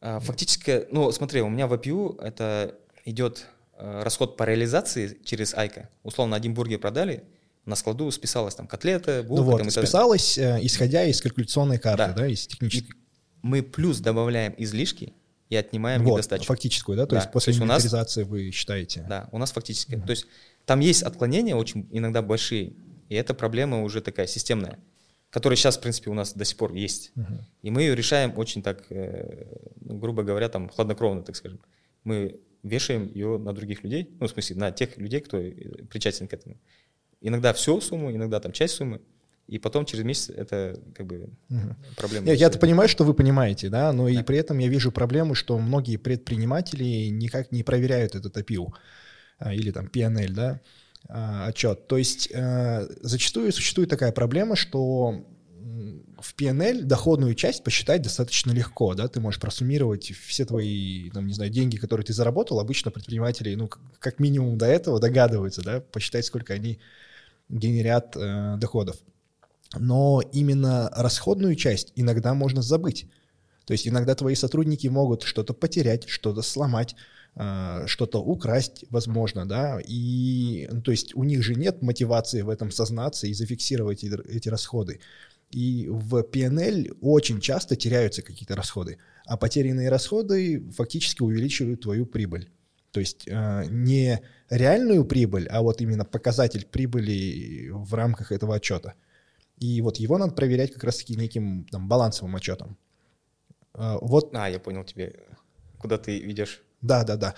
А, фактическая, ну смотри, у меня в APU это идет э, расход по реализации через Айка. Условно, один бургер продали, на складу списалась там котлета, булка. Ну вот, там, списалась, э, исходя из калькуляционной карты, да, да из технической. И мы плюс добавляем излишки, и отнимаем вот, недостачу. фактическую, да? То да. есть после То есть инвентаризации нас, вы считаете? Да, у нас фактически. Mm-hmm. То есть там есть отклонения очень иногда большие, и эта проблема уже такая системная, которая сейчас, в принципе, у нас до сих пор есть. Mm-hmm. И мы ее решаем очень так, э, ну, грубо говоря, там, хладнокровно, так скажем. Мы вешаем ее на других людей, ну, в смысле, на тех людей, кто причастен к этому. Иногда всю сумму, иногда там часть суммы и потом через месяц это как бы угу. проблема. Я-то понимаю, что вы понимаете, да, но да. и при этом я вижу проблему, что многие предприниматели никак не проверяют этот APU а, или там PNL, да, а, отчет. То есть э, зачастую существует такая проблема, что в PNL доходную часть посчитать достаточно легко, да, ты можешь просуммировать все твои, там, не знаю, деньги, которые ты заработал, обычно предприниматели, ну, как минимум до этого догадываются, да, посчитать, сколько они генерят э, доходов но именно расходную часть иногда можно забыть. То есть иногда твои сотрудники могут что-то потерять, что-то сломать, а, что-то украсть, возможно, да, и, ну, то есть у них же нет мотивации в этом сознаться и зафиксировать эти расходы. И в PNL очень часто теряются какие-то расходы, а потерянные расходы фактически увеличивают твою прибыль. То есть э, не реальную прибыль, а вот именно показатель прибыли в рамках этого отчета. И вот его надо проверять как раз-таки неким там, балансовым отчетом. А, вот. А, я понял тебе, куда ты ведешь. Да, да, да.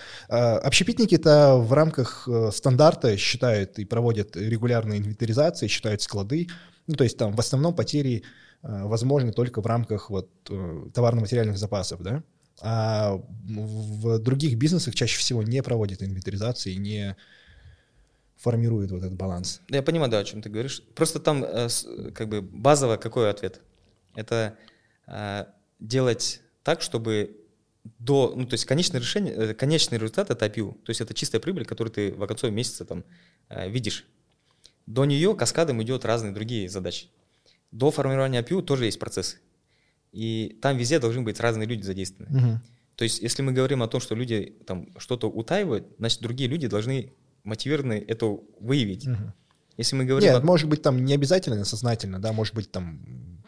Общепитники-то в рамках э, стандарта считают и проводят регулярные инвентаризации, считают склады. Ну, то есть там в основном потери возможны только в рамках вот э, товарно-материальных запасов, да. А в других бизнесах чаще всего не проводят инвентаризации, не формируют вот этот баланс. Я понимаю, да, о чем ты говоришь. Просто там как бы базово какой ответ? Это делать так, чтобы до, ну, то есть конечное решение, э, конечный результат это IPU, то есть это чистая прибыль, которую ты в конце месяца там э, видишь. До нее каскадом идет разные другие задачи. До формирования IPU тоже есть процессы. И там везде должны быть разные люди задействованы. Угу. То есть, если мы говорим о том, что люди там что-то утаивают, значит, другие люди должны мотивированы это выявить. Угу. Если мы говорим... Нет, о... может быть, там не обязательно сознательно, да, может быть, там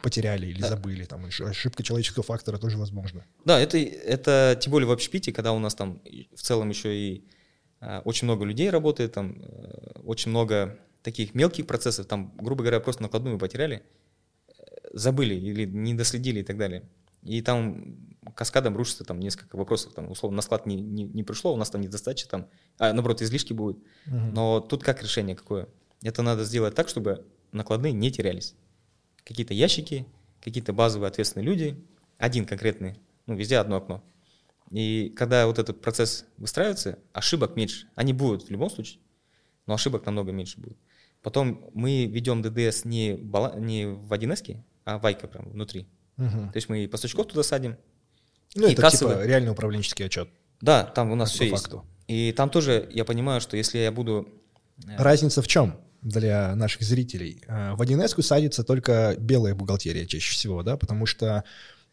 потеряли или да. забыли, там ошибка человеческого фактора тоже возможна. Да, это, это тем более в общепите, когда у нас там в целом еще и а, очень много людей работает, там а, очень много таких мелких процессов, там, грубо говоря, просто накладную потеряли, забыли или не доследили и так далее. И там каскадом рушится там несколько вопросов, там, условно, на склад не, не, не пришло, у нас там недостача, там, а наоборот, излишки будут. Угу. Но тут как решение какое? Это надо сделать так, чтобы накладные не терялись какие-то ящики, какие-то базовые ответственные люди, один конкретный, ну, везде одно окно. И когда вот этот процесс выстраивается, ошибок меньше. Они будут в любом случае, но ошибок намного меньше будет. Потом мы ведем ДДС не, не в 1С, а в Айка прям внутри. Угу. То есть мы и поставщиков туда садим. Ну, и это кассовый. типа реальный управленческий отчет. Да, там у нас все есть. Факту. И там тоже я понимаю, что если я буду... Э, Разница в чем? для наших зрителей. Э, в 1С садится только белая бухгалтерия чаще всего, да, потому что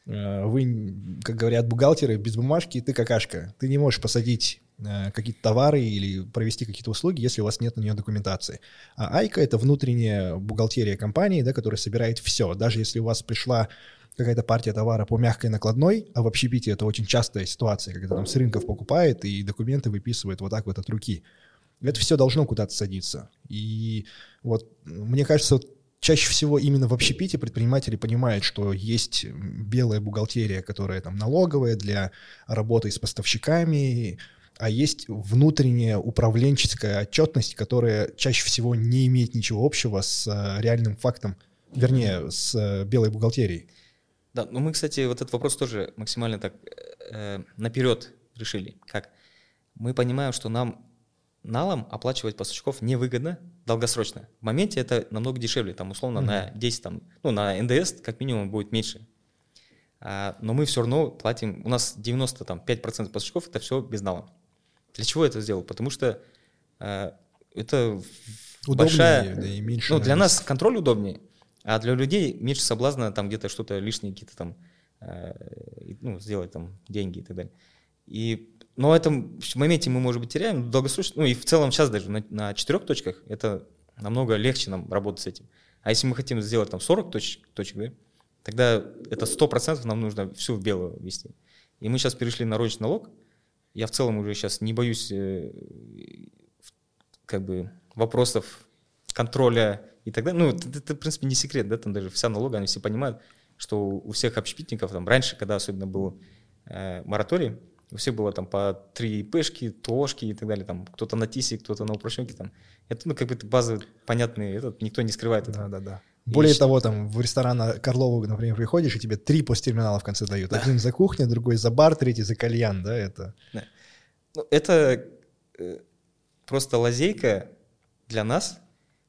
э, вы, как говорят бухгалтеры, без бумажки ты какашка. Ты не можешь посадить какие-то товары или провести какие-то услуги, если у вас нет на нее документации. А Айка — это внутренняя бухгалтерия компании, да, которая собирает все. Даже если у вас пришла какая-то партия товара по мягкой накладной, а в общепите это очень частая ситуация, когда там с рынков покупает и документы выписывает вот так вот от руки — это все должно куда-то садиться. И вот мне кажется, чаще всего именно в общепите предприниматели понимают, что есть белая бухгалтерия, которая там налоговая для работы с поставщиками, а есть внутренняя управленческая отчетность, которая чаще всего не имеет ничего общего с э, реальным фактом, вернее, с э, белой бухгалтерией. Да, ну мы, кстати, вот этот вопрос тоже максимально так э, наперед решили. Как? Мы понимаем, что нам налом оплачивать поставщиков невыгодно долгосрочно. В моменте это намного дешевле, там условно mm-hmm. на 10, там, ну на НДС как минимум будет меньше. А, но мы все равно платим, у нас 95% поставщиков это все без налом. Для чего это сделал? Потому что а, это удобнее, большая... Да, и меньше ну, для нас контроль удобнее, а для людей меньше соблазна там где-то что-то лишнее, какие-то там, а, ну, сделать там деньги и так далее. И но в моменте мы, может быть, теряем, долгосрочно, ну и в целом сейчас даже на, на четырех точках это намного легче нам работать с этим. А если мы хотим сделать там 40 точек, точек да, тогда это 100% нам нужно всю в белую вести. И мы сейчас перешли на розничный налог. Я в целом уже сейчас не боюсь э, как бы вопросов контроля и так далее. Ну, это, это, в принципе, не секрет, да, там даже вся налога, они все понимают, что у всех общепитников, там, раньше, когда особенно был э, мораторий, у всех было там по три ИПшки, ТОшки и так далее, там кто-то на ТИСе, кто-то на упрощенке, там. Это, ну, как бы базы понятные, этот, никто не скрывает это. Да, да, да. Более и того, там в ресторан Карлову, например, приходишь, и тебе три посттерминала в конце дают. Да. Один за кухню, другой за бар, третий за кальян, да, это... Да. Ну, это э, просто лазейка для нас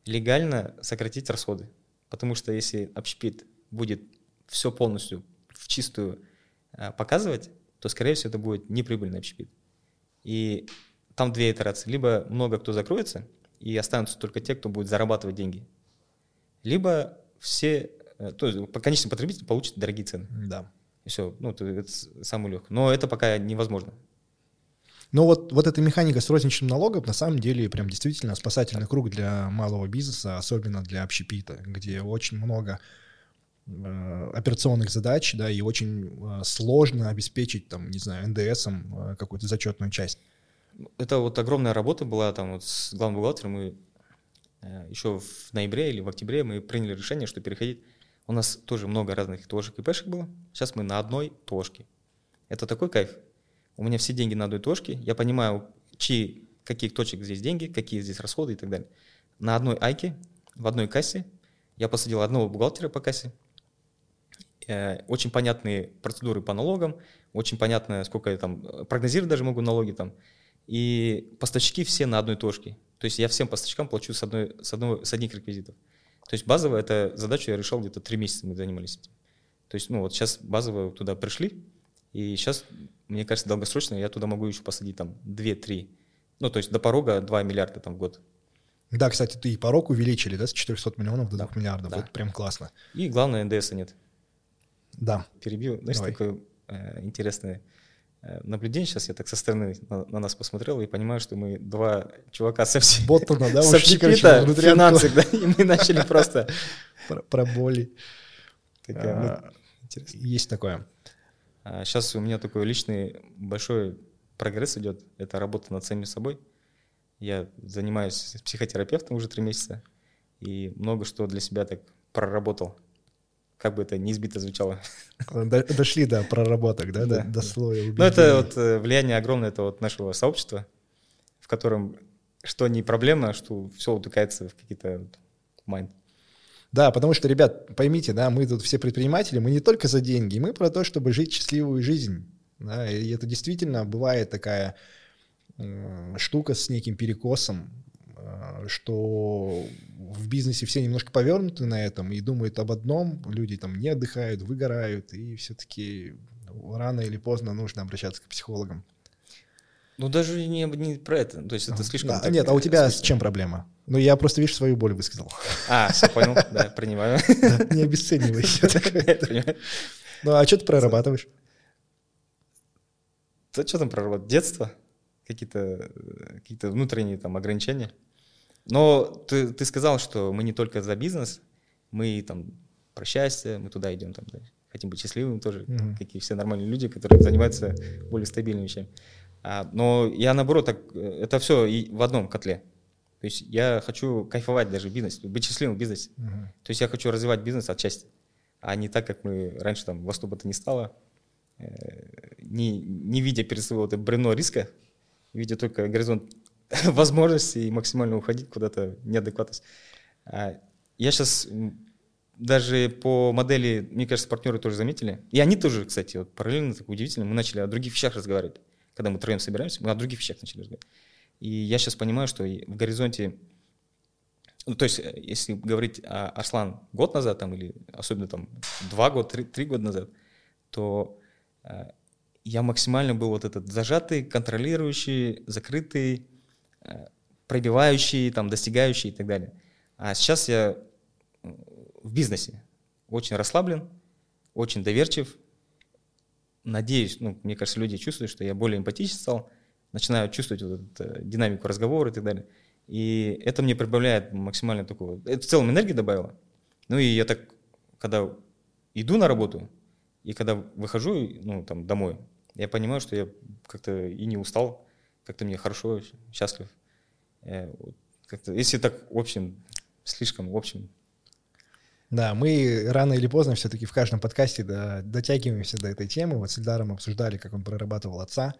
легально сократить расходы. Потому что если общепит будет все полностью в чистую э, показывать, то, скорее всего, это будет неприбыльный общепит. И там две итерации. Либо много кто закроется, и останутся только те, кто будет зарабатывать деньги. Либо все, э, то есть конечный потребитель получит дорогие цены. Да. И все, ну, это, самое легкое. Но это пока невозможно. Но вот, вот эта механика с розничным налогом на самом деле прям действительно спасательный круг для малого бизнеса, особенно для общепита, где очень много Э, операционных задач, да, и очень э, сложно обеспечить, там, не знаю, НДСом э, какую-то зачетную часть. Это вот огромная работа была там вот с главным бухгалтером, мы э, еще в ноябре или в октябре мы приняли решение, что переходить. У нас тоже много разных тошек и пешек было. Сейчас мы на одной тошке. Это такой кайф. У меня все деньги на одной тошке. Я понимаю, чьи, каких точек здесь деньги, какие здесь расходы и так далее. На одной айке, в одной кассе. Я посадил одного бухгалтера по кассе. Э, очень понятные процедуры по налогам, очень понятно, сколько я там, прогнозировать даже могу налоги там. И поставщики все на одной точке. То есть я всем поставщикам плачу с, одной, с, одного, с одних реквизитов. То есть базово эту задачу я решал где-то три месяца мы занимались этим. То есть, ну вот сейчас базово туда пришли, и сейчас, мне кажется, долгосрочно я туда могу еще посадить там 2-3. Ну, то есть до порога 2 миллиарда там в год. Да, кстати, ты и порог увеличили, да, с 400 миллионов до 2 да, миллиардов. Да. Это прям классно. И главное, НДСа нет. Да. Перебил. Знаешь, Давай. такое э, интересное наблюдение. Сейчас я так со стороны на, на нас посмотрел и понимаю, что мы два чувака совсем... Боттона, да? С общепита, финансах, да? И мы начали просто... Про боли. А, ну, есть такое. Сейчас а у меня такой личный большой прогресс идет. Это работа над самим собой. Я занимаюсь психотерапевтом уже три месяца и много что для себя так проработал как бы это неизбито звучало. Дошли до проработок, да, да до, до слоя убеждений. Ну, это вот э, влияние огромное это вот нашего сообщества, в котором что не проблема, что все утыкается в какие-то вот, майнд. Да, потому что, ребят, поймите, да, мы тут все предприниматели, мы не только за деньги, мы про то, чтобы жить счастливую жизнь. Да, и это действительно бывает такая штука с неким перекосом, что в бизнесе все немножко повернуты на этом и думают об одном, люди там не отдыхают, выгорают, и все-таки рано или поздно нужно обращаться к психологам. Ну, даже не, не про это. То есть это слишком... Да, так, нет, а у тебя слишком. с чем проблема? Ну, я просто, видишь, свою боль высказал. А, все понял, да, принимаю. Не обесценивай. Ну, а что ты прорабатываешь? Да что там прорабатывать? Детство? Какие-то какие внутренние там ограничения? Но ты, ты сказал, что мы не только за бизнес, мы там про счастье, мы туда идем, там, да, хотим быть счастливыми тоже, mm-hmm. какие все нормальные люди, которые занимаются более стабильными вещами. А, но я наоборот, так, это все и в одном котле. То есть я хочу кайфовать даже в бизнесе, быть счастливым в бизнесе. Uh-huh. То есть я хочу развивать бизнес отчасти, а не так, как мы раньше там во что бы то ни стало, э, не, не видя перед собой это бревно риска, видя только горизонт возможности и максимально уходить куда-то неадекватность. А я сейчас даже по модели, мне кажется, партнеры тоже заметили. И они тоже, кстати, вот параллельно, так удивительно, мы начали о других вещах разговаривать. Когда мы троем собираемся, мы о других вещах начали разговаривать. И я сейчас понимаю, что в горизонте, ну, то есть, э, если говорить о Арслан год назад, там, или особенно там два года, три, три года назад, то э, я максимально был вот этот зажатый, контролирующий, закрытый, э, пробивающий, там, достигающий и так далее. А сейчас я в бизнесе очень расслаблен, очень доверчив. Надеюсь, ну, мне кажется, люди чувствуют, что я более эмпатичен стал, начинаю чувствовать вот эту э, динамику разговора и так далее. И это мне прибавляет максимально такого... Это в целом энергии добавило. Ну и я так, когда иду на работу, и когда выхожу ну, там, домой, я понимаю, что я как-то и не устал, как-то мне хорошо, счастлив. Э, как-то, если так в общем, слишком в общем. Да, мы рано или поздно все-таки в каждом подкасте дотягиваемся до этой темы. Вот с Ильдаром обсуждали, как он прорабатывал отца.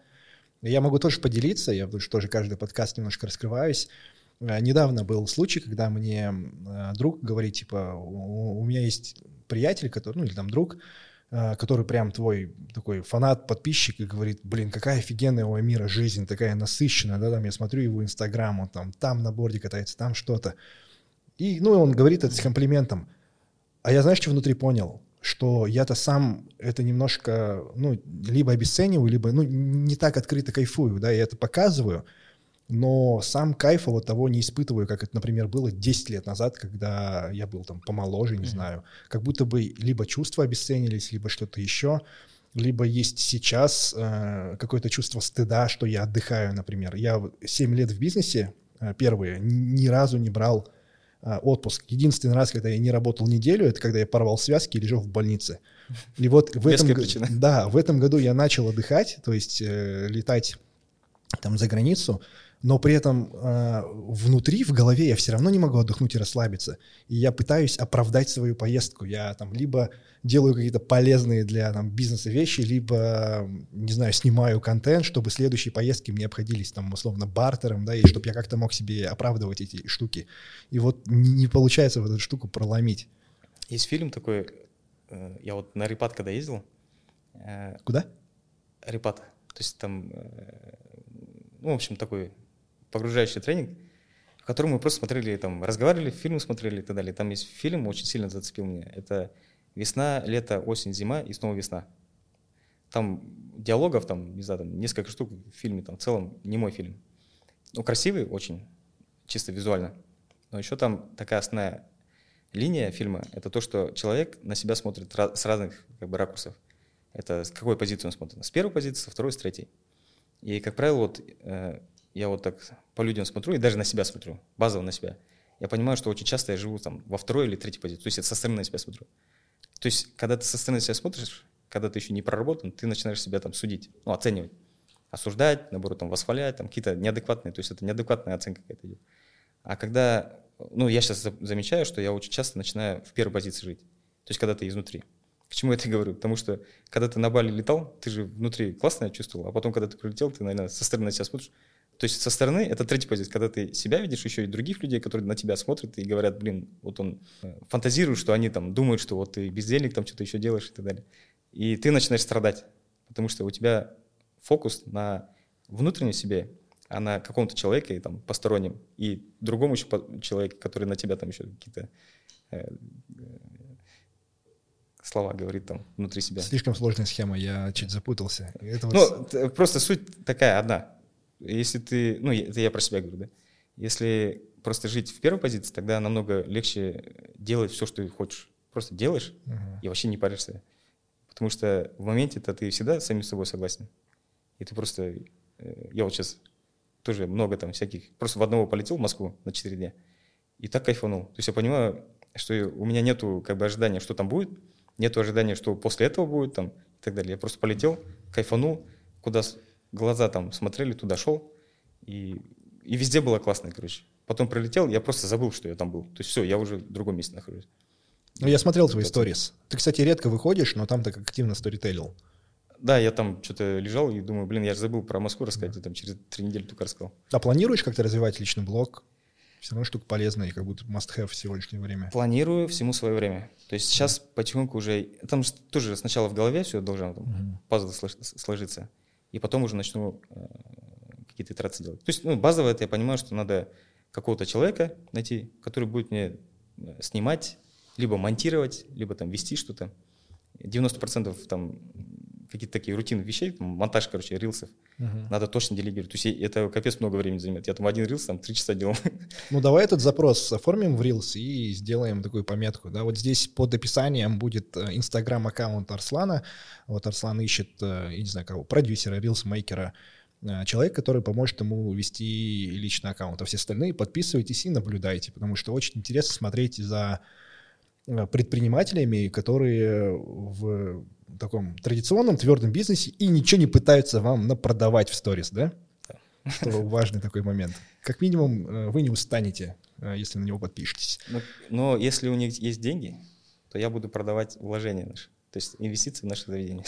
Я могу тоже поделиться, я тоже каждый подкаст немножко раскрываюсь. Э, недавно был случай, когда мне э, друг говорит, типа, у меня есть приятель, который, ну или там друг, который прям твой такой фанат, подписчик, и говорит, блин, какая офигенная у мира жизнь, такая насыщенная, да, там я смотрю его инстаграм, он там, там на борде катается, там что-то. И, ну, он говорит это с комплиментом. А я, знаешь, что внутри понял? что я-то сам это немножко, ну, либо обесцениваю, либо, ну, не так открыто кайфую, да, я это показываю, но сам кайфа вот того не испытываю, как это, например, было 10 лет назад, когда я был там помоложе, не mm-hmm. знаю, как будто бы либо чувства обесценились, либо что-то еще, либо есть сейчас э, какое-то чувство стыда, что я отдыхаю, например. Я 7 лет в бизнесе, э, первые, ни, разу не брал а, отпуск. Единственный раз, когда я не работал неделю, это когда я порвал связки и лежал в больнице. И вот в этом, да, в этом году я начал отдыхать, то есть э, летать там за границу, но при этом э, внутри, в голове я все равно не могу отдохнуть и расслабиться. И я пытаюсь оправдать свою поездку. Я там либо делаю какие-то полезные для там, бизнеса вещи, либо, не знаю, снимаю контент, чтобы следующие поездки мне обходились там условно бартером, да, и чтобы я как-то мог себе оправдывать эти штуки. И вот не, получается в эту штуку проломить. Есть фильм такой, э, я вот на Рипат когда ездил. Э, Куда? Рипат. То есть там, э, ну, в общем, такой погружающий тренинг, в котором мы просто смотрели, там, разговаривали, фильмы смотрели и так далее. Там есть фильм, очень сильно зацепил меня. Это «Весна, лето, осень, зима и снова весна». Там диалогов, там, не знаю, там несколько штук в фильме, там, в целом не мой фильм. Ну, красивый очень, чисто визуально. Но еще там такая основная линия фильма — это то, что человек на себя смотрит с разных как бы, ракурсов. Это с какой позиции он смотрит? С первой позиции, со второй, с третьей. И, как правило, вот э, я вот так по людям смотрю и даже на себя смотрю, базово на себя. Я понимаю, что очень часто я живу там во второй или третьей позиции, то есть я со стороны на себя смотрю. То есть, когда ты со стороны на себя смотришь, когда ты еще не проработан, ты начинаешь себя там судить, ну, оценивать, осуждать, наоборот, там, восхвалять, там, какие-то неадекватные, то есть это неадекватная оценка какая-то идет. А когда, ну, я сейчас замечаю, что я очень часто начинаю в первой позиции жить, то есть когда ты изнутри. К чему я это говорю? Потому что когда ты на Бали летал, ты же внутри классно чувствовал, а потом, когда ты прилетел, ты, наверное, со стороны на себя смотришь, то есть со стороны это третья позиция, когда ты себя видишь, еще и других людей, которые на тебя смотрят и говорят, блин, вот он э, фантазирует, что они там думают, что вот ты бездельник, там что-то еще делаешь и так далее. И ты начинаешь страдать, потому что у тебя фокус на внутреннем себе, а на каком-то человеке, там, постороннем, и другому еще человеку, который на тебя там еще какие-то э, э, слова говорит там внутри себя. Слишком сложная схема, я чуть запутался. Это вот... Ну, просто суть такая одна. Если ты, ну, это я про себя говорю, да. Если просто жить в первой позиции, тогда намного легче делать все, что ты хочешь. Просто делаешь uh-huh. и вообще не паришься. Потому что в моменте-то ты всегда с самим собой согласен. И ты просто... Э, я вот сейчас тоже много там всяких... Просто в одного полетел в Москву на 4 дня и так кайфанул. То есть я понимаю, что у меня нету как бы ожидания, что там будет, нету ожидания, что после этого будет там и так далее. Я просто полетел, кайфанул, куда глаза там смотрели, туда шел, и, и везде было классно, короче. Потом прилетел, я просто забыл, что я там был. То есть все, я уже в другом месте нахожусь. Ну, я смотрел твои сторис. Ты, кстати, редко выходишь, но там так активно сторителил. Да, я там что-то лежал и думаю, блин, я же забыл про Москву рассказать, я там через три недели только рассказал. А планируешь как-то развивать личный блог? Все равно штука полезная и как будто must-have в сегодняшнее время. Планирую всему свое время. То есть сейчас потихоньку уже... Там тоже сначала в голове все должно там, угу. пазл сложиться и потом уже начну э, какие-то итерации делать. То есть, ну, базово это я понимаю, что надо какого-то человека найти, который будет мне э, снимать, либо монтировать, либо там вести что-то. 90% там какие-то такие рутинные вещей, монтаж, короче, рилсов, uh-huh. надо точно делегировать. То есть это капец много времени займет. Я там один рилс там три часа делал. Ну давай этот запрос оформим в рилс и сделаем такую пометку. Да, вот здесь под описанием будет э, инстаграм аккаунт Арслана. Вот Арслан ищет, э, я не знаю кого, продюсера, рилс-мейкера, э, человек, который поможет ему вести личный аккаунт. А все остальные подписывайтесь и наблюдайте, потому что очень интересно смотреть за предпринимателями, которые в таком традиционном твердом бизнесе и ничего не пытаются вам напродавать в сторис, да? Что важный такой момент. Как минимум, э, вы не устанете, э, если на него подпишетесь. Но, но если у них есть деньги, то я буду продавать вложения наши, то есть инвестиции в наше заведение.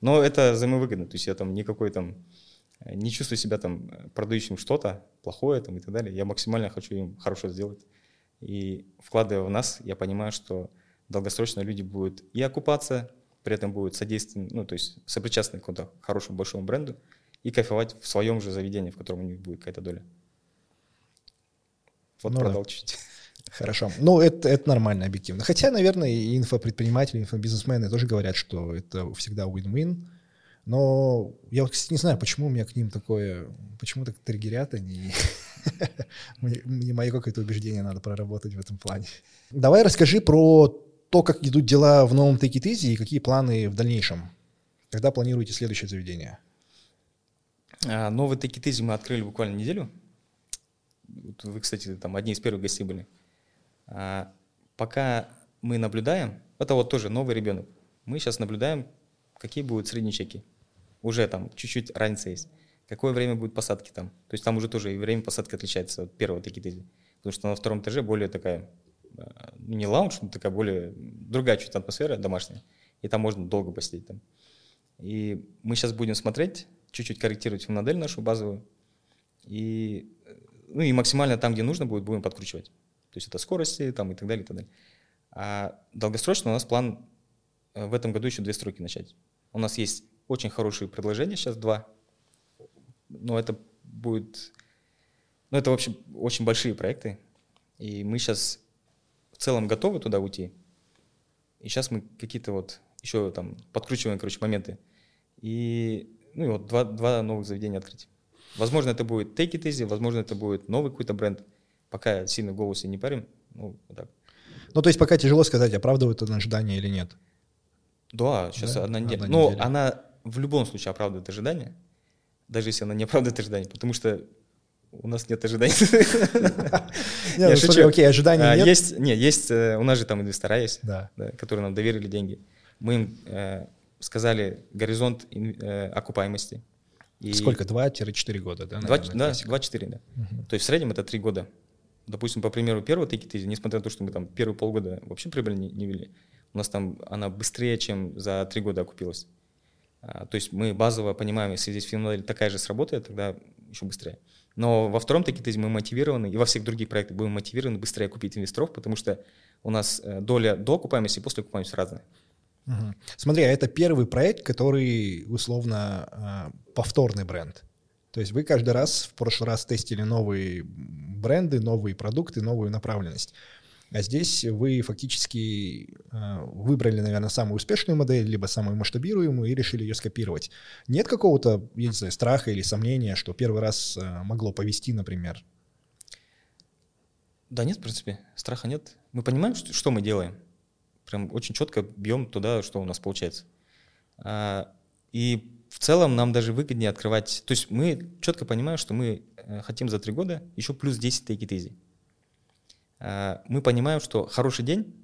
Но это взаимовыгодно, то есть я там никакой там э, не чувствую себя там продающим что-то плохое там и так далее. Я максимально хочу им хорошо сделать. И вкладывая в нас, я понимаю, что долгосрочно люди будут и окупаться, при этом будут содействовать, ну, то есть сопричастны к какому-то хорошему большому бренду и кайфовать в своем же заведении, в котором у них будет какая-то доля. Вот ну, продал да. чуть-чуть. Хорошо. Ну, это, это нормально, объективно. Хотя, наверное, и инфопредприниматели, инфобизнесмены тоже говорят, что это всегда win-win. Но я кстати, не знаю, почему у меня к ним такое, почему так триггерят они. мне, мне мое какое-то убеждение надо проработать в этом плане. Давай расскажи про то, как идут дела в новом Take It Easy и какие планы в дальнейшем? Когда планируете следующее заведение? А, новый Take It Easy мы открыли буквально неделю. Вы, кстати, там одни из первых гостей были. А, пока мы наблюдаем, это вот тоже новый ребенок, мы сейчас наблюдаем, какие будут средние чеки. Уже там чуть-чуть разница есть. какое время будет посадки там. То есть там уже тоже и время посадки отличается от первого Текитези. Потому что на втором этаже более такая, э, не лаунж, но такая более другая чуть атмосфера домашняя. И там можно долго посидеть там. И мы сейчас будем смотреть, чуть-чуть корректировать модель нашу базовую. И, э, ну и максимально там, где нужно будет, будем подкручивать. То есть это скорости там и так далее, и так далее. А долгосрочно у нас план э, в этом году еще две стройки начать. У нас есть очень хорошие предложения, сейчас два. Но это будет... Ну, это, в общем, очень большие проекты. И мы сейчас в целом готовы туда уйти. И сейчас мы какие-то вот еще там подкручиваем, короче, моменты. И, ну, и вот два, два новых заведения открыть. Возможно, это будет Take It Easy, возможно, это будет новый какой-то бренд. Пока сильно в голосе не парим. Ну, вот так. Ну, то есть пока тяжело сказать, оправдывает это ожидание или нет. Да, сейчас Да? одна неделя. Одна неделя. она в любом случае оправдывает ожидания, даже если она не оправдывает ожидания, потому что у нас нет ожиданий. Не, ну, смотри, окей, ожиданий А, нет. Есть, не, есть, э, у нас же там инвестора есть, Да. да, которые нам доверили деньги. Мы им э, сказали горизонт э, окупаемости. И Сколько? 2-4 года, да? Два, наверное, да, классика? 2-4, да. То есть в среднем это 3 года. Допустим, по примеру первого Easy, несмотря на то, что мы там первые полгода вообще прибыль не, не вели, у нас там она быстрее, чем за 3 года окупилась. А, то есть мы базово понимаем, если здесь финмодель такая же сработает, тогда еще быстрее. Но во втором Easy мы мотивированы, и во всех других проектах будем мотивированы быстрее купить инвесторов, потому что у нас э, доля до окупаемости и после окупаемости разная. Мгм. Смотри, а это первый проект, который условно а, повторный бренд. То есть вы каждый раз, в прошлый раз тестили новые бренды, новые продукты, новую направленность. А здесь вы фактически а, выбрали, наверное, самую успешную модель, либо самую масштабируемую и решили ее скопировать. Нет какого-то, я не знаю, страха или сомнения, что первый раз а, могло повести, например? Да нет, в принципе, страха нет. Мы понимаем, что, что мы делаем. Прям очень четко бьем туда, что у нас получается. А, и в целом нам даже выгоднее открывать. То есть мы четко понимаем, что мы э, хотим за три года еще плюс 10 take it easy. А, мы понимаем, что хороший день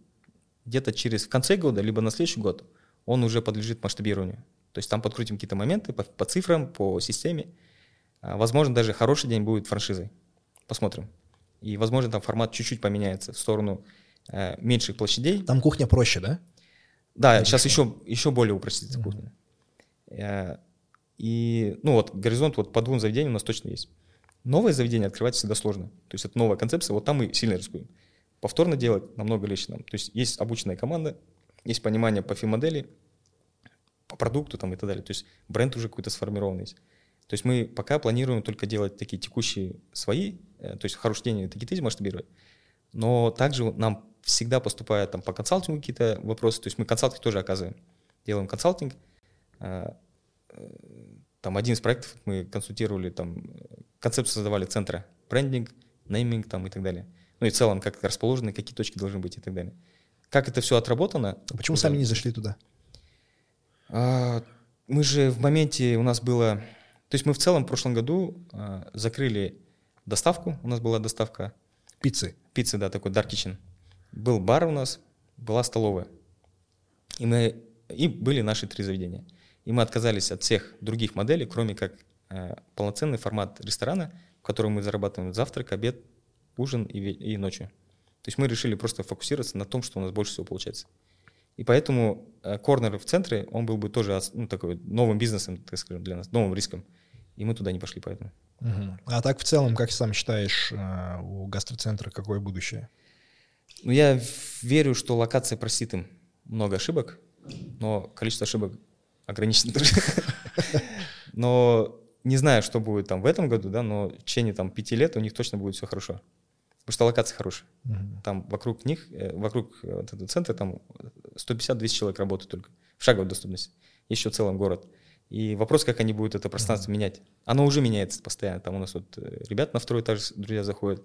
где-то через в конце года, либо на следующий год, он уже подлежит масштабированию. То есть там подкрутим какие-то моменты по, по цифрам, по системе. А, возможно, даже хороший день будет франшизой. Посмотрим. И, возможно, там формат чуть-чуть поменяется в сторону э, меньших площадей. Там кухня проще, да? Да, Хорошо. сейчас еще, еще более упростится Мгм. кухня. Э, И, ну вот, горизонт вот по двум заведениям у нас точно есть. Новое заведение открывать всегда сложно. То есть это новая концепция, вот там мы сильно рискуем. Повторно делать намного легче нам. То есть есть обученная команда, есть понимание по фи-модели, по продукту там и так далее. То есть бренд уже какой-то сформированный есть. То есть мы пока планируем только делать такие текущие свои, э, то есть хорошие деньги, такие масштабировать. Но также нам всегда поступают там по консалтингу какие-то вопросы. То есть мы консалтинг тоже оказываем. Делаем консалтинг. А, э, Там один из проектов мы консультировали, там э, концепцию создавали центра, брендинг, нейминг там и так далее. Ну и в целом, как это расположено, какие точки должны быть и так далее. Как это все отработано? А почему уже- сами не зашли туда? а, Мы же в моменте, у нас было... То есть мы в целом в прошлом году а, закрыли доставку, у нас была доставка Пиццы. пиццы, да, такой dark kitchen. Был бар у нас, была столовая. И мы и были наши три заведения. И мы отказались от всех других моделей, кроме как полноценный формат ресторана, в котором мы зарабатываем завтрак, обед, ужин и, и ночью. То есть мы решили просто фокусироваться на том, что у нас больше всего получается. И поэтому э, корнер в центре, он был бы тоже ну, такой новым бизнесом, так скажем, для нас, новым риском. И мы туда не пошли поэтому. Мгм. А так в целом, как сам считаешь, э, у гастроцентра какое будущее? Ну, я верю, что локация простит им много ошибок, но количество ошибок ограничено. Но не знаю, что будет там в этом году, да, но в течение там пяти лет у них точно будет все хорошо. Потому что локация хорошая. Мгм. Там вокруг них, э, вокруг э, вот этого центра, там 150-200 человек работают только в шаговой доступности. Еще целый город. И вопрос, как они будут это пространство менять. Оно уже меняется постоянно. Там у нас вот э, ребят на второй этаж, друзья, заходят.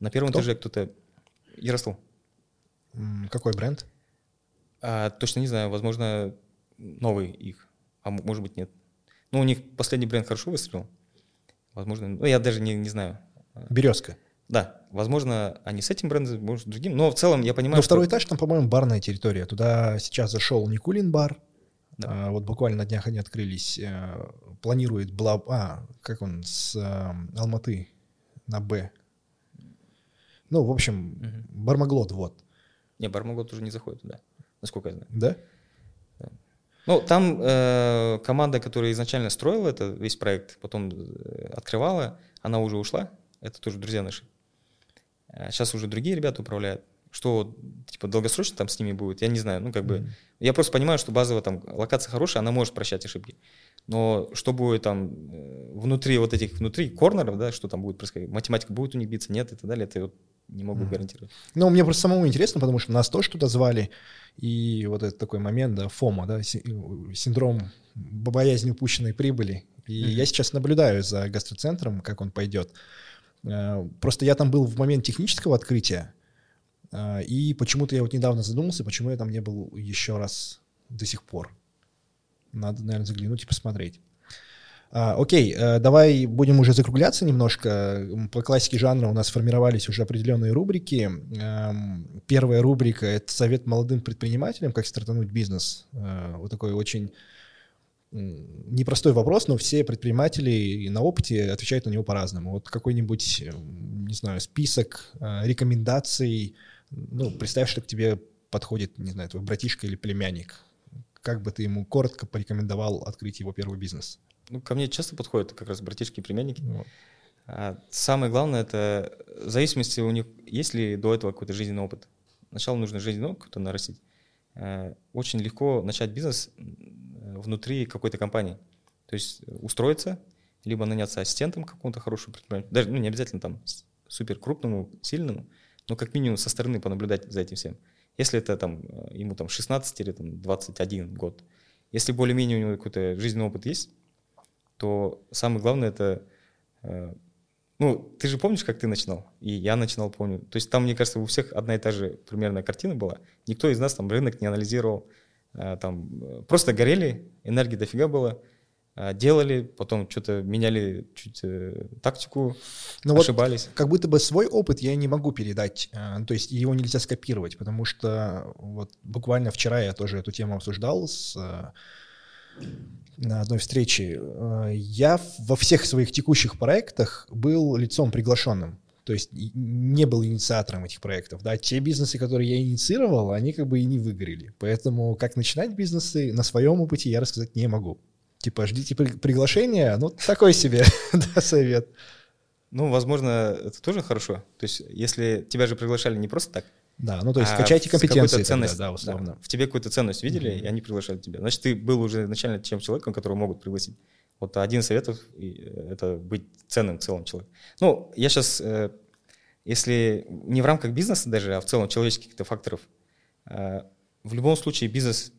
На первом Кто? этаже кто-то... Ярослав. М, Какой бренд? А, точно не знаю, возможно, новый их, а может быть нет. Ну, у них последний бренд хорошо выстрелил. Возможно, ну, я даже не, не знаю. Березка. Да, возможно, они с этим брендом, может, другим, но в целом я понимаю, Но что- второй этаж там, по-моему, барная территория. Туда сейчас зашел Никулин бар. Да. А, вот буквально на днях они открылись. А, планирует Бла... А, как он, с а, Алматы на Б. Ну, в общем, угу. Бармаглот, вот. Не, Бармаглот уже не заходит туда, насколько я знаю. Да. Ну, там э, команда, которая изначально строила это, весь проект, потом э, открывала, она уже ушла. Это тоже друзья наши. Сейчас уже другие ребята управляют. Что, типа, долгосрочно там с ними будет, я не знаю. Ну, как бы, mm-hmm. я просто понимаю, что базовая там локация хорошая, она может прощать ошибки. Но что будет там э, внутри вот этих, внутри корнеров, да, что там будет происходить, математика будет у них биться, нет и так далее, это вот не могу mm-hmm. гарантировать. Ну, мне просто самому интересно, потому что нас тоже туда звали, и вот этот такой момент, да, ФОМа, да, синдром боязни упущенной прибыли. И mm-hmm. я сейчас наблюдаю за гастроцентром, как он пойдет. Э, просто я там был в момент технического открытия, э, и почему-то я вот недавно задумался, почему я там не был еще раз до сих пор. Надо, наверное, заглянуть и посмотреть. А, окей, давай будем уже закругляться немножко. По классике жанра у нас сформировались уже определенные рубрики. Эм, первая рубрика — это совет молодым предпринимателям, как стартануть бизнес. Вот такой очень непростой вопрос, но все предприниматели на опыте отвечают на него по-разному. Вот какой-нибудь, э, не знаю, список э, рекомендаций, ну, представь, что к тебе подходит, не знаю, твой братишка или племянник. Как бы ты ему коротко порекомендовал открыть его первый бизнес? Ну, ко мне часто подходят как раз братишки и племянники. Вот. А самое главное, это в зависимости у них, есть ли до этого какой-то жизненный опыт. Сначала нужно жизненный опыт какой-то нарастить. Э, очень легко начать бизнес внутри какой-то компании. То есть устроиться, либо наняться ассистентом какому-то хорошему предпринимателю, даже ну, не обязательно там супер крупному, сильному, но как минимум со стороны понаблюдать за этим всем. Если это там э, ему там 16 или там 21 год, если более-менее у него какой-то жизненный опыт есть, то самое главное это э, ну, ты же помнишь, как ты начинал? И я начинал, помню. То есть там, мне кажется, у всех одна и та же примерная картина была. Никто из нас там рынок не анализировал, Э, там просто горели, энергии дофига было, делали, потом что-то меняли чуть э, тактику, Но ну ошибались. Вот как будто бы свой опыт я не могу передать, э, то есть его нельзя скопировать, потому что вот буквально вчера я тоже эту тему обсуждал с э, на одной встрече. Я во всех своих текущих проектах был лицом приглашенным то есть не был инициатором этих проектов. Да? Те бизнесы, которые я инициировал, они как бы и не выгорели. Поэтому как начинать бизнесы на своем опыте я рассказать не могу. Типа ждите приглашения, ну такой себе да, совет. Ну, возможно, это тоже хорошо. То есть если тебя же приглашали не просто так, да, ну то есть а скачайте компетенции ценность, тогда, да, условно. Да, в тебе какую-то ценность видели, mm-hmm. и они приглашали тебя. Значит, ты был уже изначально тем человеком, которого могут пригласить. Вот один из советов – это быть ценным в целом человеком. Ну, я сейчас, э, если не в рамках бизнеса даже, а в целом человеческих каких-то факторов, э, в любом случае бизнес,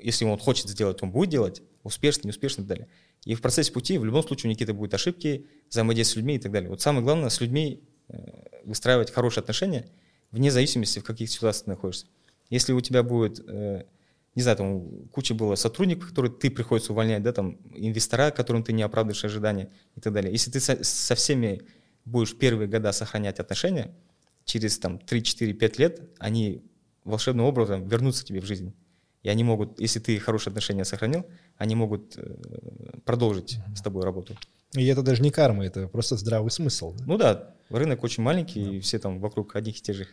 если он хочет сделать, он будет делать, успешно, неуспешно и так далее. И в процессе пути в любом случае у них какие-то будут ошибки, взаимодействие с людьми и так далее. Вот самое главное с людьми э, выстраивать хорошие отношения вне зависимости, в каких ситуациях ты находишься. Если у тебя будет не знаю, там куча было сотрудников, которые ты приходится увольнять, да, там инвестора, которым ты не оправдываешь ожидания и так далее. Если ты со всеми будешь первые года сохранять отношения, через там 3-4-5 лет они волшебным образом вернутся тебе в жизнь. И они могут, если ты хорошие отношения сохранил, они могут э, продолжить с тобой работу. И это даже не карма, это просто здравый смысл. Да? Ну да, рынок очень маленький, да. и все там вокруг одних и тех же